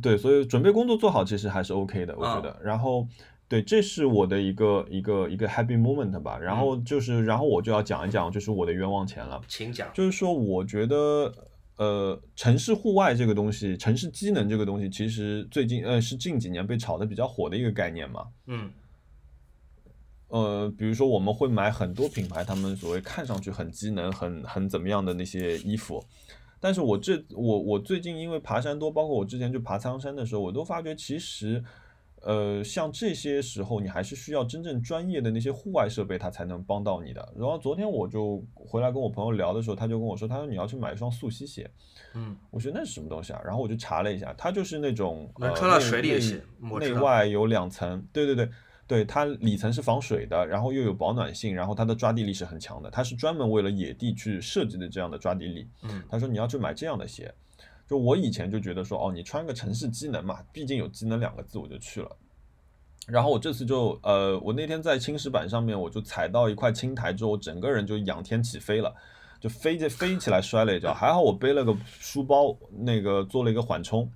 对所以准备工作做好其实还是 OK 的，我觉得。然后，对，这是我的一个一个一个 happy moment 吧。然后就是，然后我就要讲一讲，就是我的冤枉钱了。请讲。就是说，我觉得，呃，城市户外这个东西，城市机能这个东西，其实最近呃是近几年被炒的比较火的一个概念嘛。嗯呃，比如说我们会买很多品牌，他们所谓看上去很机能、很很怎么样的那些衣服，但是我这我我最近因为爬山多，包括我之前去爬苍山的时候，我都发觉其实，呃，像这些时候你还是需要真正专业的那些户外设备，它才能帮到你的。然后昨天我就回来跟我朋友聊的时候，他就跟我说，他说你要去买一双速吸鞋，嗯，我说那是什么东西啊？然后我就查了一下，它就是那种能穿到水里的鞋内外有两层，对对对对，它里层是防水的，然后又有保暖性，然后它的抓地力是很强的，它是专门为了野地去设计的这样的抓地力。嗯他说你要去买这样的鞋，就我以前就觉得说哦，你穿个城市机能嘛，毕竟有机能两个字，我就去了。然后我这次就呃，我那天在青石板上面，我就踩到一块青苔之后，我整个人就仰天起飞了，就飞着飞起来摔了一跤，还好我背了个书包，那个做了一个缓冲。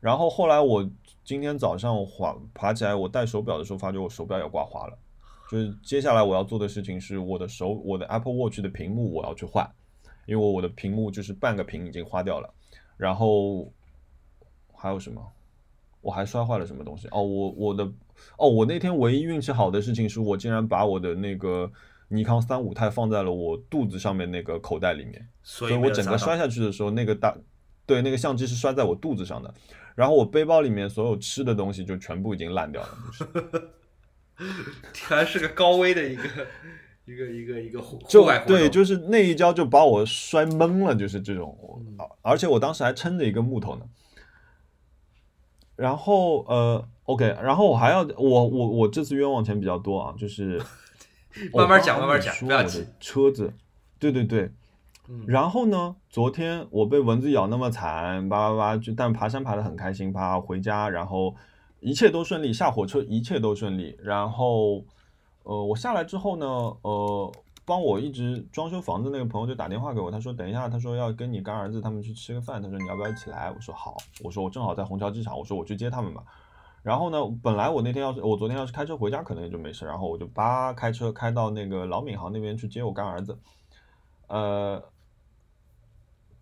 然后后来我今天早上滑爬起来，我戴手表的时候发觉我手表也刮花了。就是接下来我要做的事情是我的手，我的 Apple Watch 的屏幕我要去换，因为我的屏幕就是半个屏已经花掉了。然后还有什么？我还摔坏了什么东西？哦，我我的哦，我那天唯一运气好的事情是我竟然把我的那个尼康三五钛放在了我肚子上面那个口袋里面。所所以我整个摔下去的时候，那个大，对，那个相机是摔在我肚子上的，然后我背包里面所有吃的东西就全部已经烂掉了，就是。还是个高危的一个一个一个一个户外对，就是那一跤就把我摔懵了，就是这种，而且我当时还撑着一个木头呢。然后呃，OK，然后我还要我我我这次冤枉钱比较多啊，就是 慢慢讲慢慢讲不要急的车子，对对对，然后呢，昨天我被蚊子咬那么惨，叭叭叭，就但爬山爬得很开心，爬回家，然后一切都顺利，下火车一切都顺利。然后，呃，我下来之后呢，呃，帮我一直装修房子那个朋友就打电话给我，他说等一下，他说要跟你干儿子他们去吃个饭，他说你要不要起来？我说好，我说我正好在虹桥机场，我说我去接他们吧。然后呢，本来我那天要是我昨天要是开车回家，可能也就没事。然后我就叭开车开到那个老闵行那边去接我干儿子。呃，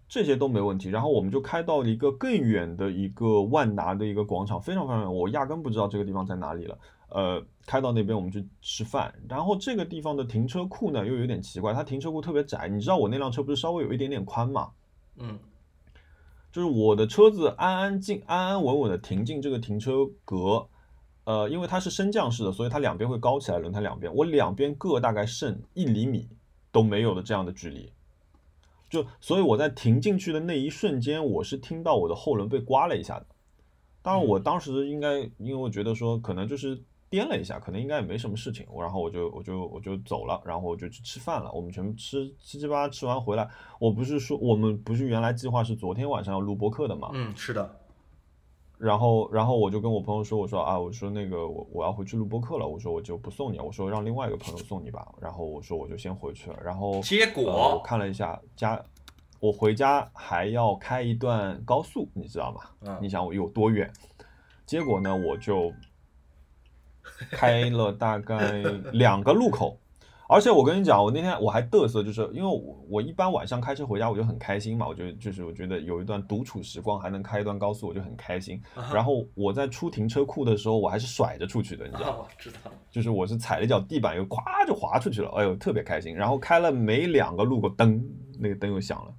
这些都没问题。然后我们就开到了一个更远的一个万达的一个广场，非常非常远，我压根不知道这个地方在哪里了。呃，开到那边我们去吃饭，然后这个地方的停车库呢又有点奇怪，它停车库特别窄。你知道我那辆车不是稍微有一点点宽嘛？嗯，就是我的车子安安静安安稳稳的停进这个停车格，呃，因为它是升降式的，所以它两边会高起来，轮胎两边，我两边各大概剩一厘米都没有的这样的距离，就所以我在停进去的那一瞬间，我是听到我的后轮被刮了一下的。当然，我当时应该因为我觉得说可能就是。颠了一下，可能应该也没什么事情，我然后我就我就我就走了，然后我就去吃饭了。我们全部吃七七八八吃完回来，我不是说我们不是原来计划是昨天晚上要录播客的嘛？嗯，是的。然后然后我就跟我朋友说，我说啊，我说那个我我要回去录播课了，我说我就不送你，我说让另外一个朋友送你吧。然后我说我就先回去了。然后结果我看了一下家，我回家还要开一段高速，你知道吗？嗯。你想我有多远？结果呢，我就。开了大概两个路口，而且我跟你讲，我那天我还嘚瑟，就是因为我我一般晚上开车回家我就很开心嘛，我就就是我觉得有一段独处时光，还能开一段高速，我就很开心。然后我在出停车库的时候，我还是甩着出去的，你知道吗？知道。就是我是踩了一脚地板，又咵就滑出去了，哎呦，特别开心。然后开了没两个路口，灯那个灯又响了，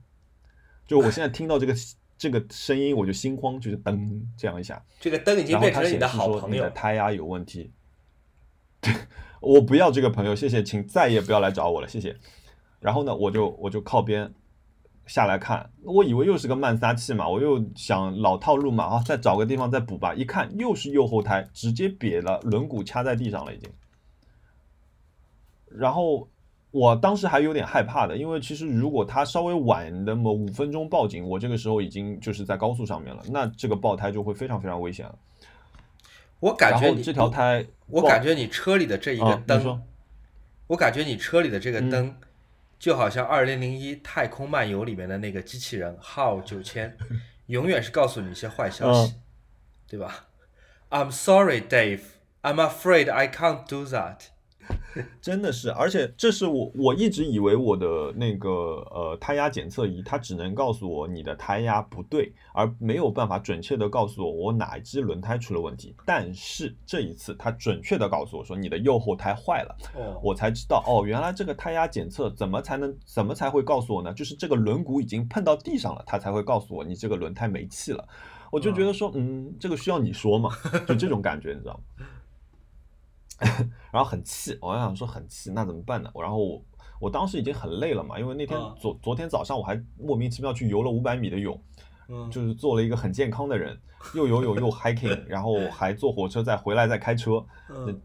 就我现在听到这个这个声音，我就心慌，就是噔这样一下。这个灯已经变成了你的好朋友。胎压有问题。我不要这个朋友，谢谢，请再也不要来找我了，谢谢。然后呢，我就我就靠边下来看，我以为又是个慢撒气嘛，我又想老套路嘛，啊，再找个地方再补吧。一看又是右后胎，直接瘪了，轮毂掐在地上了已经。然后我当时还有点害怕的，因为其实如果他稍微晚那么五分钟报警，我这个时候已经就是在高速上面了，那这个爆胎就会非常非常危险了。我感觉你这条胎，我感觉你车里的这一个灯，我感觉你车里的这个灯，就好像二零零一太空漫游里面的那个机器人号九千，永远是告诉你一些坏消息，对吧？I'm sorry, Dave. I'm afraid I can't do that. 真的是，而且这是我我一直以为我的那个呃胎压检测仪，它只能告诉我你的胎压不对，而没有办法准确的告诉我我哪一只轮胎出了问题。但是这一次，它准确的告诉我说你的右后胎坏了，我才知道哦，原来这个胎压检测怎么才能怎么才会告诉我呢？就是这个轮毂已经碰到地上了，它才会告诉我你这个轮胎没气了。我就觉得说，嗯，这个需要你说嘛？就这种感觉，你知道吗？然后很气，我想说很气，那怎么办呢？我然后我我当时已经很累了嘛，因为那天昨昨天早上我还莫名其妙去游了五百米的泳，嗯，就是做了一个很健康的人，又游泳又 hiking，然后还坐火车再回来再开车，嗯，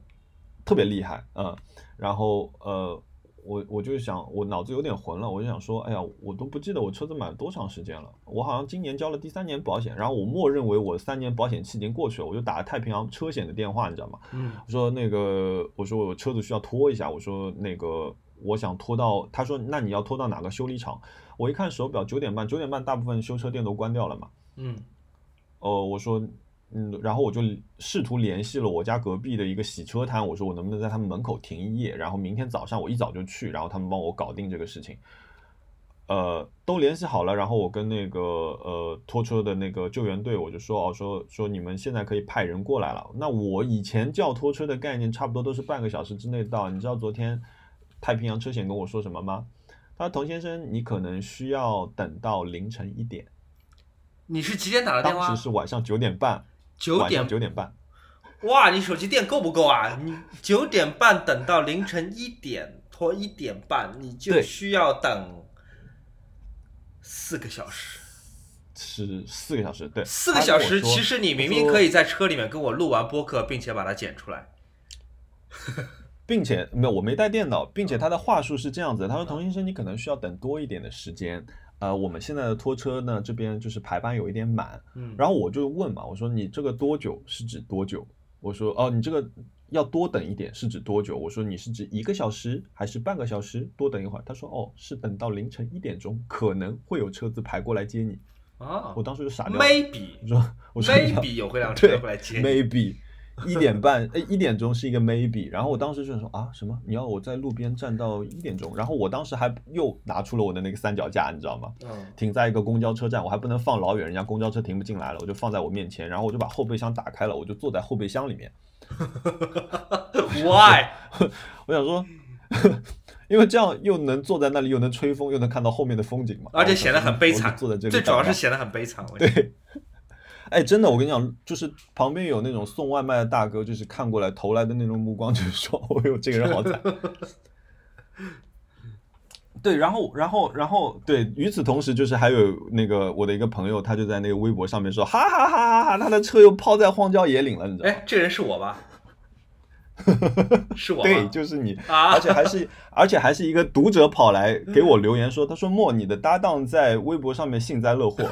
特别厉害，嗯，然后呃。我我就想，我脑子有点混了，我就想说，哎呀，我都不记得我车子买了多长时间了，我好像今年交了第三年保险，然后我默认为我三年保险期已经过去了，我就打了太平洋车险的电话，你知道吗？嗯，我说那个，我说我车子需要拖一下，我说那个我想拖到，他说那你要拖到哪个修理厂？我一看手表九点半，九点半大部分修车店都关掉了嘛。嗯，哦，我说。嗯，然后我就试图联系了我家隔壁的一个洗车摊，我说我能不能在他们门口停一夜，然后明天早上我一早就去，然后他们帮我搞定这个事情。呃，都联系好了，然后我跟那个呃拖车的那个救援队，我就说哦，说说你们现在可以派人过来了。那我以前叫拖车的概念差不多都是半个小时之内到。你知道昨天太平洋车险跟我说什么吗？他说童先生，你可能需要等到凌晨一点。你是几点打的电话？当时是晚上九点半。九点九点半，哇！你手机电够不够啊？你九点半等到凌晨一点拖一点半，你就需要等四个小时。是四个小时，对，四个小时。其实你明明可以在车里面跟我录完播客，并且把它剪出来，并且没有，我没带电脑，并且他的话术是这样子，他说：“童先生，你可能需要等多一点的时间。”呃，我们现在的拖车呢，这边就是排班有一点满，嗯，然后我就问嘛，我说你这个多久是指多久？我说哦，你这个要多等一点是指多久？我说你是指一个小时还是半个小时？多等一会儿。他说哦，是等到凌晨一点钟，可能会有车子排过来接你。啊，我当时就傻掉。Maybe，我说我说 Maybe 有会辆车过来接。Maybe，一点半，哎，一点钟是一个 maybe，然后我当时就说啊，什么？你要我在路边站到一点钟？然后我当时还又拿出了我的那个三脚架，你知道吗？嗯，停在一个公交车站，我还不能放老远，人家公交车停不进来了，我就放在我面前，然后我就把后备箱打开了，我就坐在后备箱里面。Why？我想说，因为这样又能坐在那里，又能吹风，又能看到后面的风景嘛，而且显得很悲惨坐在这里，最主要是显得很悲惨。对。哎，真的，我跟你讲，就是旁边有那种送外卖的大哥，就是看过来投来的那种目光，就是说，哦呦，这个人好惨。对，然后，然后，然后，对，与此同时，就是还有那个我的一个朋友，他就在那个微博上面说，哈哈哈哈哈，他的车又抛在荒郊野岭了，你知道吗？哎，这人是我吧？是我 对，就是你，啊而且还是，而且还是一个读者跑来给我留言说，他说莫，你的搭档在微博上面幸灾乐祸。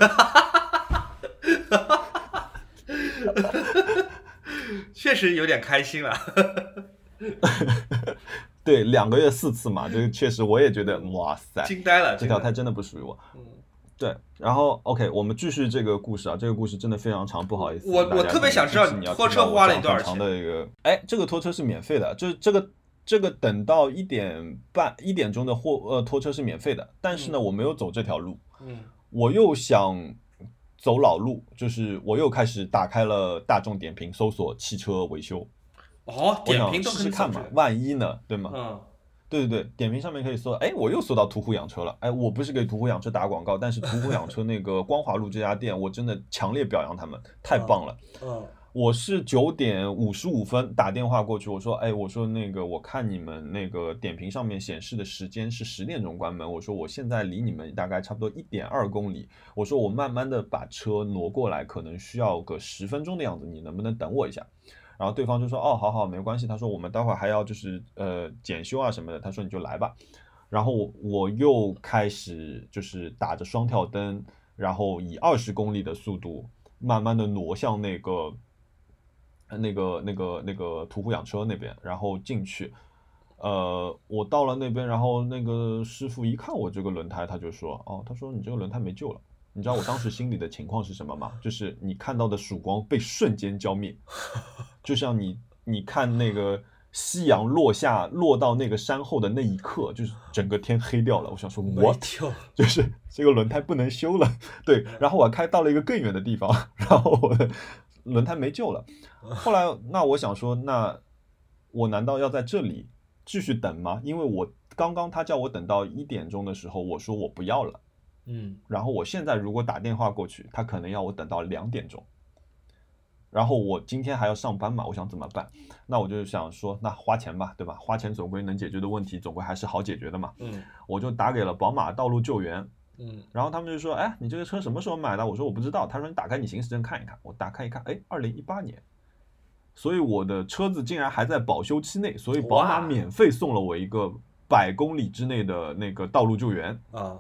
确实有点开心了。对，两个月四次嘛，这个确实我也觉得，哇塞，惊呆了，这条胎真的不属于我。嗯对，然后 OK，我们继续这个故事啊，这个故事真的非常长，不好意思。我我特别想知道你要拖车花了你多少讲很长的一个，哎，这个拖车是免费的，就是这个这个等到一点半一点钟的货呃拖车是免费的，但是呢，我没有走这条路，嗯我又想走老路，就是我又开始打开了大众点评搜索汽车维修，哦，点评都试试看嘛万一呢，对吗？嗯对对对，点评上面可以搜，哎，我又搜到途虎养车了，哎，我不是给途虎养车打广告，但是途虎养车那个光华路这家店，我真的强烈表扬他们，太棒了。嗯我是九点五十五分打电话过去，我说，哎，我说那个我看你们那个点评上面显示的时间是十点钟关门，我说我现在离你们大概差不多一点二公里，我说我慢慢的把车挪过来，可能需要个十分钟的样子，你能不能等我一下？然后对方就说：“哦，好好，没关系。”他说：“我们待会儿还要就是呃检修啊什么的。”他说：“你就来吧。”然后我我又开始就是打着双跳灯，然后以二十公里的速度慢慢的挪向那个那个那个那个途虎养车那边，然后进去。呃，我到了那边，然后那个师傅一看我这个轮胎，他就说：“哦，他说你这个轮胎没救了。”你知道我当时心里的情况是什么吗？就是你看到的曙光被瞬间浇灭，就像你你看那个夕阳落下落到那个山后的那一刻，就是整个天黑掉了。我想说，我跳，就是 这个轮胎不能修了。对，然后我开到了一个更远的地方，然后我的轮胎没救了。后来，那我想说，那我难道要在这里继续等吗？因为我刚刚他叫我等到一点钟的时候，我说我不要了。嗯然后我现在如果打电话过去，他可能要我等到两点钟。然后我今天还要上班嘛，我想怎么办？那我就想说，那花钱吧，对吧？花钱总归能解决的问题，总归还是好解决的嘛。嗯我就打给了宝马道路救援，嗯然后他们就说：“哎，你这个车什么时候买的？”我说：“我不知道。”他说：“你打开你行驶证看一看。”我打开一看，哎，二零一八年，所以我的车子竟然还在保修期内，所以宝马免费送了我一个百公里之内的那个道路救援。啊，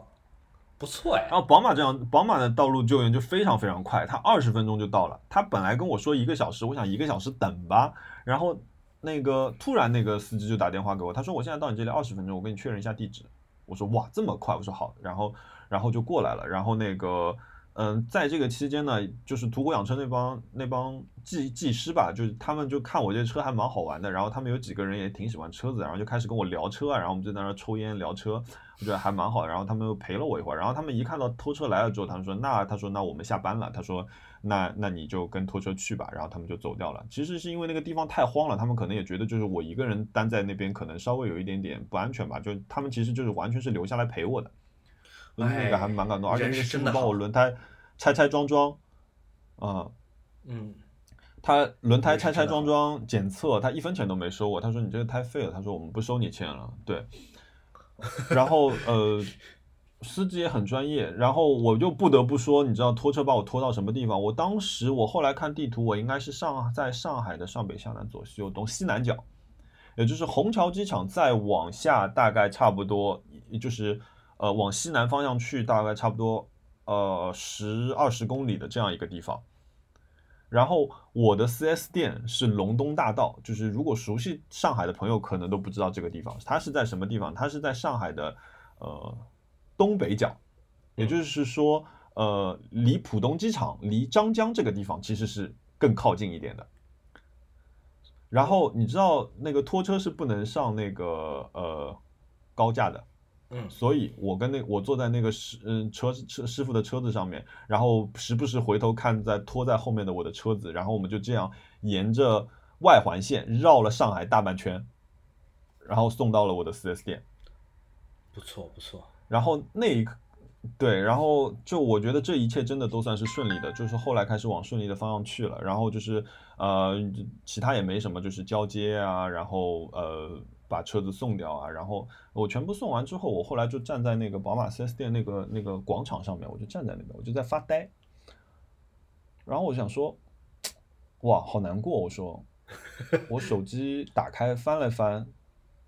不错哎然，后宝马这样，宝马的道路救援就非常非常快，它二十分钟就到了。他本来跟我说一个小时，我想一个小时等吧。然后那个突然那个司机就打电话给我，他说我现在到你这里二十分钟，我跟你确认一下地址。我说哇这么快，我说好，然后然后就过来了。然后那个嗯，在这个期间呢，就是途虎养车那帮那帮技技师吧，就是他们就看我这车还蛮好玩的，然后他们有几个人也挺喜欢车子，然后就开始跟我聊车啊，然后我们就在那抽烟聊车。我觉得还蛮好，然后他们又陪了我一会儿，然后他们一看到拖车来了之后，他们说那他说那我们下班了，他说那那你就跟拖车去吧，然后他们就走掉了。其实是因为那个地方太荒了，他们可能也觉得就是我一个人待在那边可能稍微有一点点不安全吧，就他们其实就是完全是留下来陪我的，那个还蛮感动，而且那个师傅帮真的好我轮胎拆拆装装，啊、嗯他轮胎拆拆装装检测，他一分钱都没收我。他说你这个胎废了，他说我们不收你钱了。对，然后呃，司机也很专业，然后我就不得不说，你知道拖车把我拖到什么地方？我当时我后来看地图，我应该是上在上海的上北下南左西右东西南角，也就是虹桥机场再往下大概差不多，就是呃往西南方向去，大概差不多呃十二十公里的这样一个地方。然后我的 4S 店是龙东大道，就是如果熟悉上海的朋友可能都不知道这个地方，它是在什么地方？它是在上海的呃东北角，也就是说，呃，离浦东机场、离张江这个地方其实是更靠近一点的。然后你知道那个拖车是不能上那个呃高架的，嗯所以我跟那我坐在那个师嗯车车师傅的车子上面，然后时不时回头看在拖在后面的我的车子，然后我们就这样沿着外环线绕了上海大半圈，然后送到了我的 4S 店。不错不错，然后那一刻，对，然后就我觉得这一切真的都算是顺利的，就是后来开始往顺利的方向去了，然后就是呃，其他也没什么，就是交接啊，然后呃把车子送掉啊，然后我全部送完之后，我后来就站在那个宝马 4S 店那个那个广场上面，我就站在那边，我就在发呆，然后我想说，哇，好难过，我说，我手机打开翻了翻。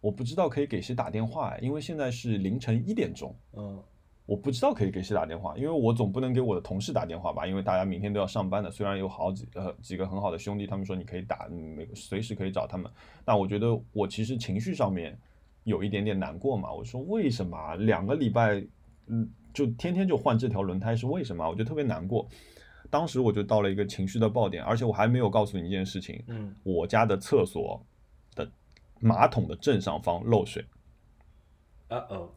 我不知道可以给谁打电话，因为现在是凌晨一点钟，嗯我不知道可以给谁打电话，因为我总不能给我的同事打电话吧，因为大家明天都要上班的。虽然有好几呃几个很好的兄弟，他们说你可以打，嗯每随时可以找他们，但我觉得我其实情绪上面有一点点难过嘛。我说为什么啊两个礼拜，嗯，就天天就换这条轮胎是为什么啊？我就特别难过。当时我就到了一个情绪的爆点，而且我还没有告诉你一件事情，嗯，我家的厕所的马桶的正上方漏水。啊哦，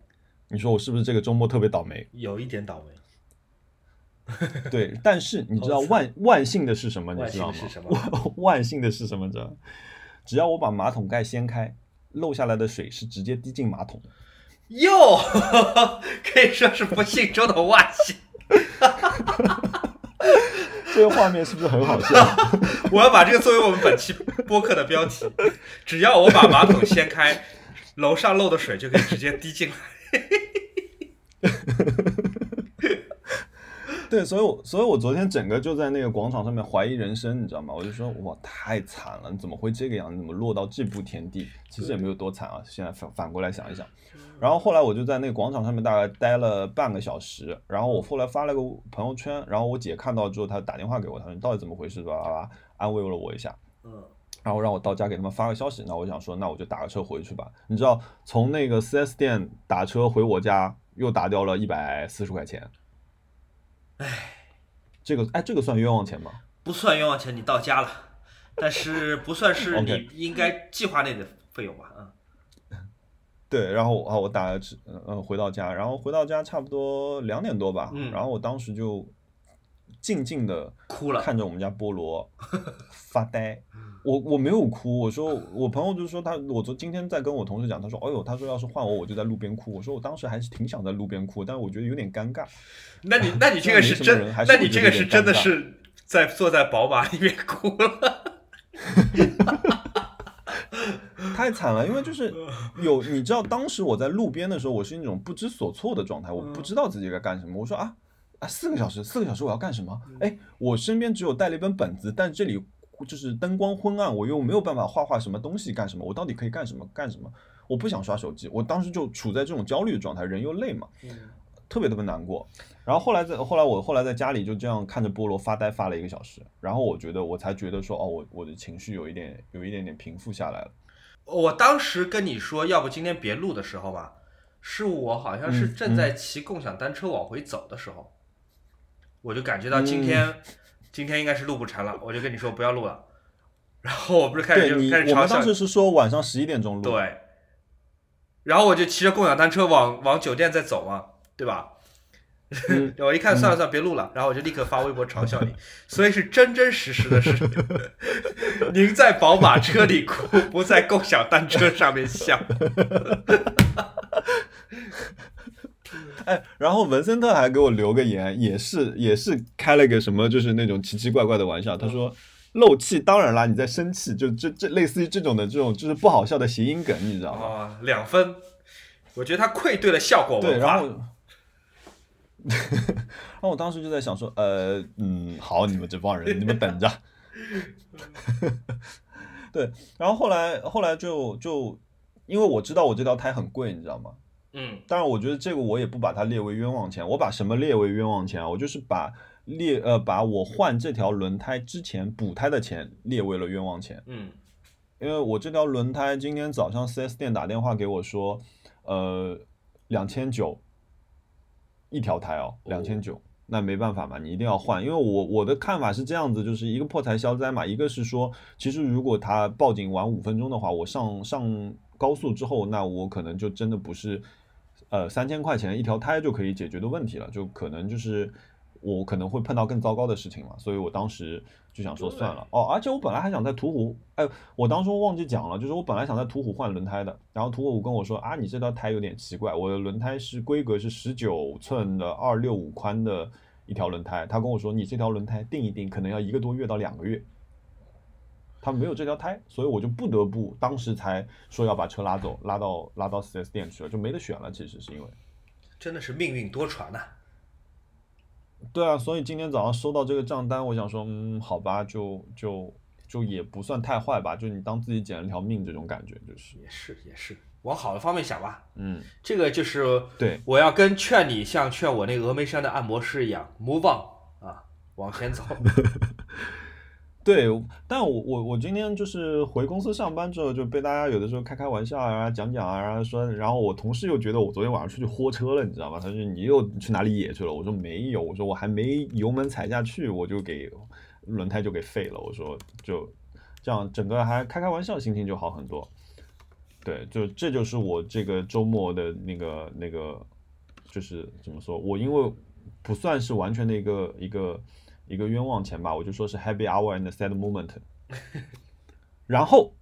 你说我是不是这个周末特别倒霉？有一点倒霉，对，但是你知道万万幸的是什么？你知道吗？万幸的是什么？你知道？只要我把马桶盖掀开，漏下来的水是直接滴进马桶。哟，可以说是不幸中的万幸。这个画面是不是很好笑？我要把这个作为我们本期播客的标题。只要我把马桶掀开，楼上漏的水就可以直接滴进来。对，所以我，所以我昨天整个就在那个广场上面怀疑人生，你知道吗？我就说，哇，太惨了，你怎么会这个样？你怎么落到这步田地？其实也没有多惨啊，现在反反过来想一想。然后后来我就在那个广场上面大概待了半个小时，然后我后来发了个朋友圈，然后我姐看到之后，她打电话给我，她说你到底怎么回事？吧吧吧，安慰了我一下。嗯，然后让我到家给他们发个消息，那我想说，那我就打个车回去吧。你知道，从那个 4S 店打车回我家，又打掉了一百四十块钱。唉，这个哎，这个算冤枉钱吗？不算冤枉钱，你到家了，但是不算是 你应该计划内的费用吧？嗯，对，然后啊，我打了车，嗯、呃，回到家，然后回到家差不多两点多吧，嗯然后我当时就静静的哭了。看着我们家菠萝 发呆。我我没有哭，我说我朋友就说他，我昨今天在跟我同事讲，他说，哎呦，他说要是换我，我就在路边哭。我说我当时还是挺想在路边哭，但是我觉得有点尴尬。那你那你这个是真那你这个是真的是在坐在宝马里面哭了。太惨了，因为就是 有你知道，当时我在路边的时候，我是那种不知所措的状态，我不知道自己该干什么。我说啊啊，四个小时，四个小时我要干什么？哎，我身边只有带了一本本子，但这里就是灯光昏暗，我又没有办法画画什么东西干什么？我到底可以干什么？干什么？我不想刷手机，我当时就处在这种焦虑的状态，人又累嘛，特别特别难过。然后后来在后来我后来在家里就这样看着菠萝发呆发了一个小时，然后我觉得我才觉得说哦，我我的情绪有一点有一点点平复下来了。我当时跟你说要不今天别录的时候吧，是我好像是嗯正在骑共享单车往回走的时候，我就感觉到今天、嗯今天应该是录不成了，我就跟你说不要录了。然后我不是开始，就开始嘲笑我们当时是说晚上十一点钟录，对，然后我就骑着共享单车往往酒店再走嘛，对吧？嗯 我一看算了算了，别录了，然后我就立刻发微博嘲笑你，所以是真真实实的是，您在宝马车里哭，不在共享单车上面笑。哎，然后文森特还给我留个言，也是也是开了个什么，就是那种奇奇怪怪的玩笑。他说漏气，当然啦，你在生气，就这这类似于这种的这种就是不好笑的谐音梗，你知道吗？啊，两分，我觉得他愧对了效果对，文化。然后。然后我当时就在想说，呃，嗯，好，你们这帮人，你们等着。对，然后后来后来就就，因为我知道我这条胎很贵，你知道吗？嗯当然，我觉得这个我也不把它列为冤枉钱。我把什么列为冤枉钱啊？我就是把列呃把我换这条轮胎之前补胎的钱列为了冤枉钱，嗯因为我这条轮胎今天早上 4S 店打电话给我说，呃，两千九一条胎哦，两千九。那没办法嘛，你一定要换。因为我我的看法是这样子，就是一个破财消灾嘛。一个是说，其实如果他报警晚五分钟的话，我上上高速之后，那我可能就真的不是呃三千块钱一条胎就可以解决的问题了，就可能就是我可能会碰到更糟糕的事情嘛。所以我当时就想说算了哦，而且我本来还想在途虎，哎，我当初忘记讲了，就是我本来想在途虎换轮胎的，然后途虎跟我说啊，你这条胎有点奇怪，我的轮胎是规格是十九寸的二六五宽的一条轮胎，他跟我说你这条轮胎定一定可能要一个多月到两个月，他没有这条胎，所以我就不得不当时才说要把车拉走，拉到拉到 4S 店去了，就没得选了，其实是因为。真的是命运多舛呐、对啊，所以今天早上收到这个账单，我想说，嗯，好吧，就就就也不算太坏吧，就你当自己捡了条命这种感觉，就是，也是也是，往好的方面想吧。嗯，这个就是对，我要跟劝你，像劝我那个峨眉山的按摩师一样，move on 啊，往前走。对，但我我我今天就是回公司上班之后，就被大家有的时候开开玩笑啊，讲讲啊，然后说，然后我同事又觉得我昨天晚上出去豁车了，你知道吗？他说你又去哪里野去了？我说没有，我说我还没油门踩下去，我就给轮胎就给废了。我说就这样，整个还开开玩笑，心情就好很多。对，就这就是我这个周末的那个那个，就是怎么说？我因为不算是完全的一个一个一个冤枉钱吧，我就说是 happy hour and sad moment。然后，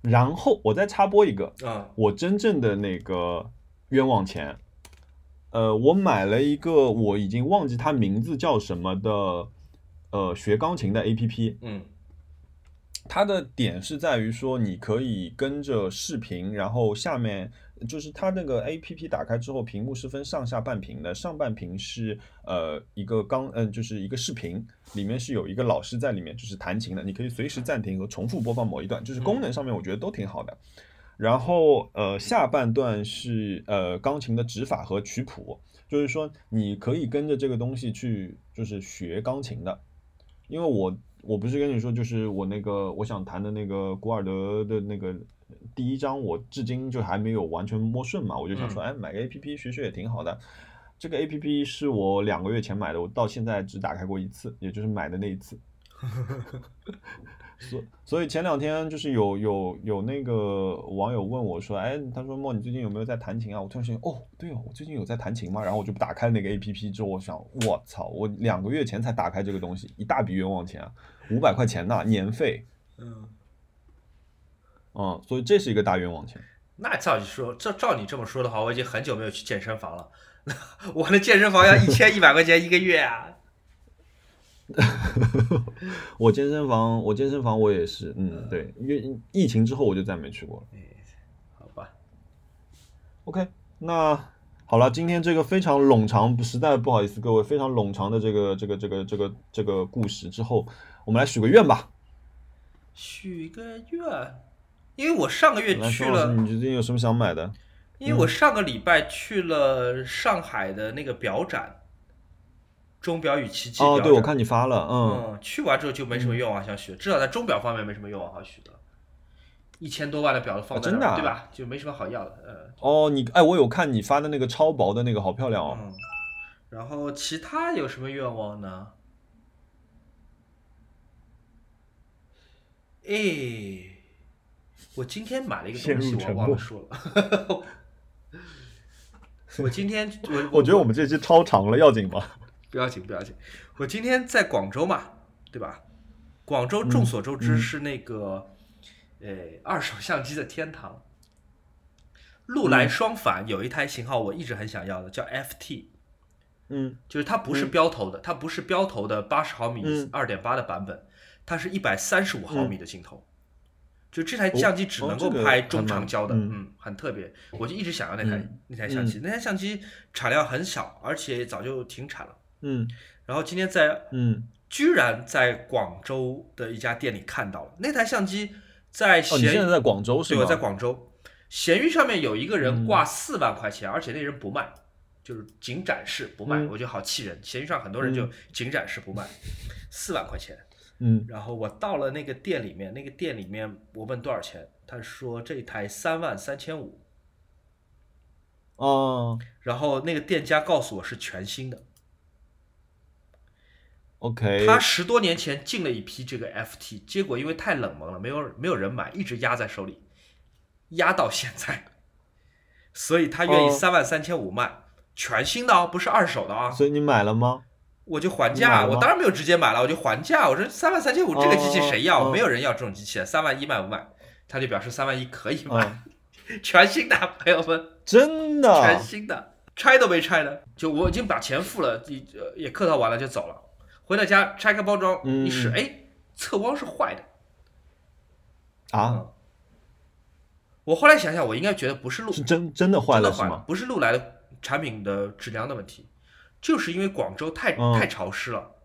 然后我再插播一个，嗯我真正的那个冤枉钱，呃，我买了一个我已经忘记它名字叫什么的，呃，学钢琴的 APP。嗯它的点是在于说，你可以跟着视频，然后下面就是它那个 A P P 打开之后，屏幕是分上下半屏的，上半屏是呃一个钢，嗯、就是一个视频，里面是有一个老师在里面，就是弹琴的，你可以随时暂停和重复播放某一段，就是功能上面我觉得都挺好的。然后呃下半段是呃钢琴的指法和曲谱，就是说你可以跟着这个东西去就是学钢琴的，因为我我不是跟你说，就是我那个我想弹的那个古尔德的那个第一章，我至今就还没有完全摸顺嘛，我就想说，哎，买个 A P P 学学也挺好的。这个 A P P 是我两个月前买的，我到现在只打开过一次，也就是买的那一次。所所以前两天就是有有有那个网友问我说，哎，他说莫，你最近有没有在弹琴啊？我突然想，哦，对哦，我最近有在弹琴嘛？然后我就打开那个 A P P 之后，我想，我操，我两个月前才打开这个东西，一大笔冤枉钱啊，五百块钱呐，年费，嗯，嗯，所以这是一个大冤枉钱。那照你说，照照你这么说的话，我已经很久没有去健身房了。我的健身房要一千一百块钱一个月啊！我健身房，我健身房我也是，嗯，对，因为疫情之后我就再没去过了。好吧，OK，那好了，今天这个非常冗长，实在不好意思各位，非常冗长的这个这个这个这个这个故事之后，我们来许个愿吧。许个愿，因为我上个月，去了，你最近有什么想买的？因为我上个礼拜去了上海的那个表展，钟表与奇迹表哦，对，我看你发了，嗯，嗯，去完之后就没什么愿望想许，至少在钟表方面没什么愿望好许的。一千多万的表都放在那儿，啊真的啊对吧？就没什么好要的，呃，哦，你哎，我有看你发的那个超薄的那个，好漂亮哦。嗯。然后其他有什么愿望呢？哎，我今天买了一个东西，我忘了说了。我今天我我觉得我们这期超长了，要紧吗？不要紧，不要紧。我今天在广州嘛，对吧？广州众所周知嗯是那个，呃，二手相机的天堂。禄来双反有一台型号我一直很想要的，叫 FT，嗯就是它不是标头的，它不是标头的八十毫米嗯二点八的版本，它是一百三十五毫米的镜头。就这台哦相机只能够拍中长焦的，嗯嗯，很特别。我就一直想要那台、嗯那台相机，那台相机产量很小，而且早就停产了。嗯然后今天在嗯，居然在广州的一家店里看到了那台相机，在哦，你现在在广州是对，吗？我在广州，闲鱼上面有一个人嗯挂四万块钱，而且那人不卖，就是仅展示不卖，嗯我觉得好气人。闲鱼上很多人就仅展示不卖，四万块钱。嗯然后我到了那个店里面，那个店里面我问多少钱，他说这台三万三千五，哦，然后那个店家告诉我是全新的。OK，他十多年前进了一批这个 FT，结果因为太冷门了，没有没有人买，一直压在手里，压到现在，所以他愿意哦三万三千五卖，全新的哦，不是二手的啊。所以你买了吗？我就还价，我当然没有直接买了，我就还价。我说三万三千五这个机器谁要？没有人要这种机器，三万一卖不卖？他就表示三万一可以买，嗯，全新的，朋友们，真的全，新的，拆都没拆的，就我已经把钱付了，也呃也客套完了就走了。回到家拆开包装嗯一试，哎，侧光是坏的。啊，我后来想想，我应该觉得不是路是真真的坏了是吗？不是路来的产品的质量的问题，就是因为广州太、嗯。太潮湿了，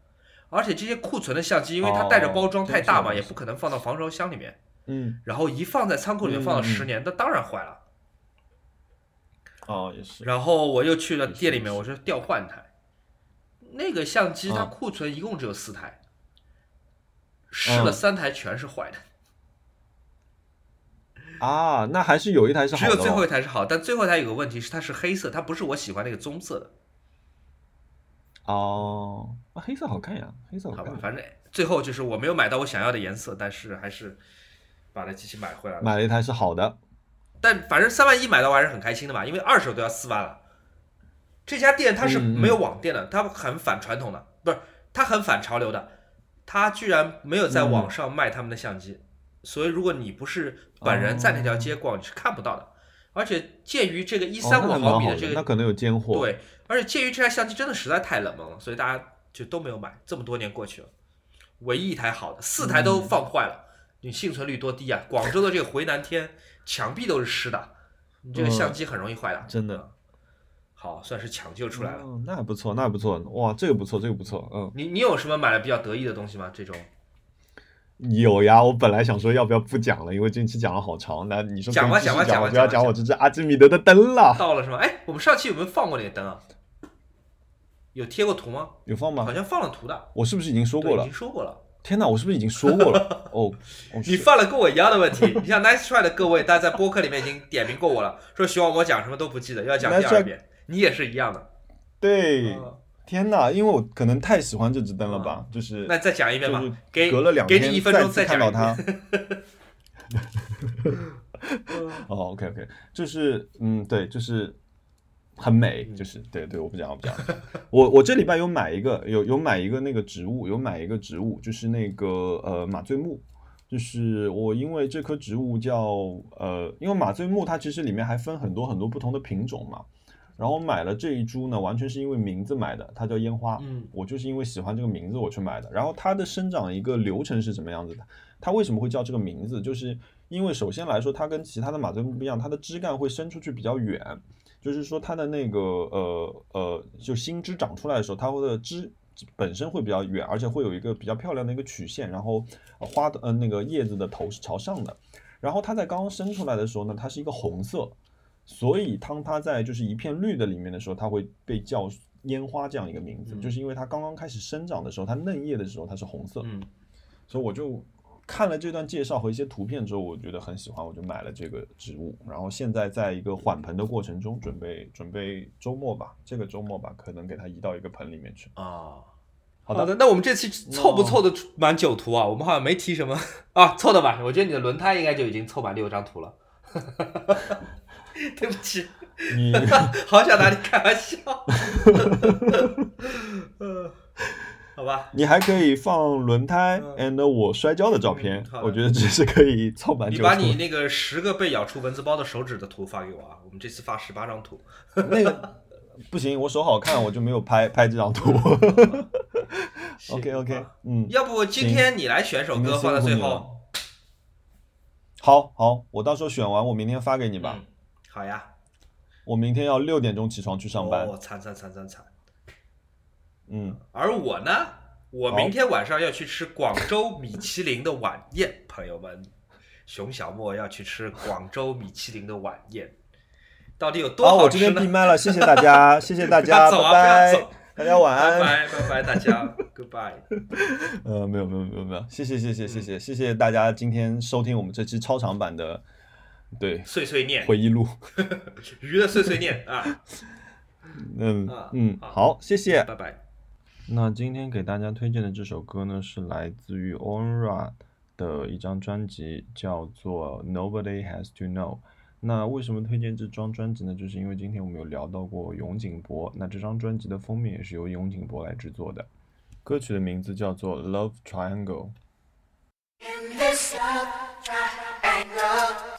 而且这些库存的相机，因为它带着包装哦太大嘛，也不可能放到防潮箱里面，嗯，然后一放在仓库里面放到嗯嗯十年，那当然坏了。哦，也是，然后我又去了店里面，我说调换台，那个相机它嗯库存一共只有四台，试了嗯三台全是坏的，啊，那还是有一台是好的哦，只有最后一台是好，但最后一台有个问题是它是黑色，它不是我喜欢那个棕色的。哦，啊黑色好看呀，黑色好看，，反正最后就是我没有买到我想要的颜色，但是还是把那机器买回来了。买了一台是好的，但反正三万一买到我还是很开心的嘛，因为二手都要四万了。这家店它是没有网店的，它很反传统的，不是它很反潮流的，它居然没有在嗯网上卖他们的相机，所以如果你不是本人在那条街逛，你是看不到的。而且鉴于这个一哦三五毫米的这个那可能有尖货，，对，而且鉴于这台相机真的实在太冷门了，所以大家就都没有买。这么多年过去了，唯一一台好的，四台嗯都放坏了，你幸存率多低啊！广州的这个回南天，墙壁都是湿的，你这个嗯相机很容易坏的。真的嗯好，算是抢救出来了。哦，那还不错，那不错，哇，这个不错，这个不错，嗯，你你有什么买了比较得意的东西吗？这种有呀，我本来想说要不要不讲了，因为这期讲了好长，那你说讲吧讲吧讲吧不要讲我这只阿基米德的灯了，到了是吗？哎，我们上期有没有放过那个灯啊？有贴过图吗？有放吗？好像放了图的，我是不是已经说过了已经？说过了。天哪，我是不是已经说过了？哦，哦你是犯了跟我一样的问题。你像 Nice Try 的各位，大家在播客里面已经点名过我了，说希望我讲什么都不记得，要讲第二遍。你也是一样的。对，嗯天哪，因为我可能太喜欢这只灯了吧，就是那再讲一遍吧就是，给隔了两给天你一分钟再次看到讲一它。。哦，OK OK，就是嗯，对，就是很美，嗯就是对对，我不讲我不讲，我我这礼拜有买一个有有买一个那个植物，有买一个植物，就是那个呃马醉木。就是我因为这棵植物叫呃，因为马醉木它其实里面还分很多很多不同的品种嘛，然后我买了这一株呢，完全是因为名字买的，它叫烟花。嗯我就是因为喜欢这个名字我去买的。然后它的生长一个流程是什么样子的？它为什么会叫这个名字？就是因为首先来说，它跟其他的马醉木不一样，它的枝干会伸出去比较远，就是说它的那个呃呃，就新枝长出来的时候，它的枝本身会比较远，而且会有一个比较漂亮的一个曲线，然后呃花的呃那个叶子的头是朝上的。然后它在刚刚生出来的时候呢，它是一个红色，所以当它在就是一片绿的里面的时候，它会被叫烟花这样一个名字，嗯就是因为它刚刚开始生长的时候，它嫩叶的时候它是红色，嗯，所以我就看了这段介绍和一些图片之后，我觉得很喜欢，我就买了这个植物。然后现在在一个缓盆的过程中，准备准备周末吧，这个周末吧，可能给它移到一个盆里面去。啊。好的的，那我们这期凑不凑得满九图啊？我们好像没提什么 啊，凑的吧？我觉得你的轮胎应该就已经凑满六张图了。对不起，你 好想拿你开玩笑。呃，好吧，你还可以放轮胎嗯 and 我摔跤的照片嗯，我觉得这是可以凑满你把你那个十个被咬出蚊子包的手指的图发给我啊！我们这次发十八张图。那个不行，我手好看，我就没有拍拍这张图。OK OK，嗯，要不今天你来选首歌放在最后？好好，我到时候选完，我明天发给你吧。嗯，好呀，我明天要六点钟起床去上班，惨惨惨惨惨。嗯，而我呢，我明天晚上要去吃广州米其林的晚宴，朋友们，熊小莫要去吃广州米其林的晚宴，到底有多好？我这边闭麦了，谢谢大家，谢谢大家，拜拜，大家晚安，拜拜拜拜，大家，goodbye。呃，没有没有没有没有，谢谢谢谢谢谢谢谢大家今天收听我们这期超长版的。对碎碎念，回忆录。鱼的碎碎念 啊，嗯啊嗯，好好，谢谢。拜拜。那今天给大家推荐的这首歌呢，是来自于 Onra 的一张专辑，叫做 Nobody Has to Know。那为什么推荐这张专辑呢？就是因为今天我们有聊到过永井博，那这张专辑的封面也是由永井博来制作的。歌曲的名字叫做 Love Triangle。In this love triangle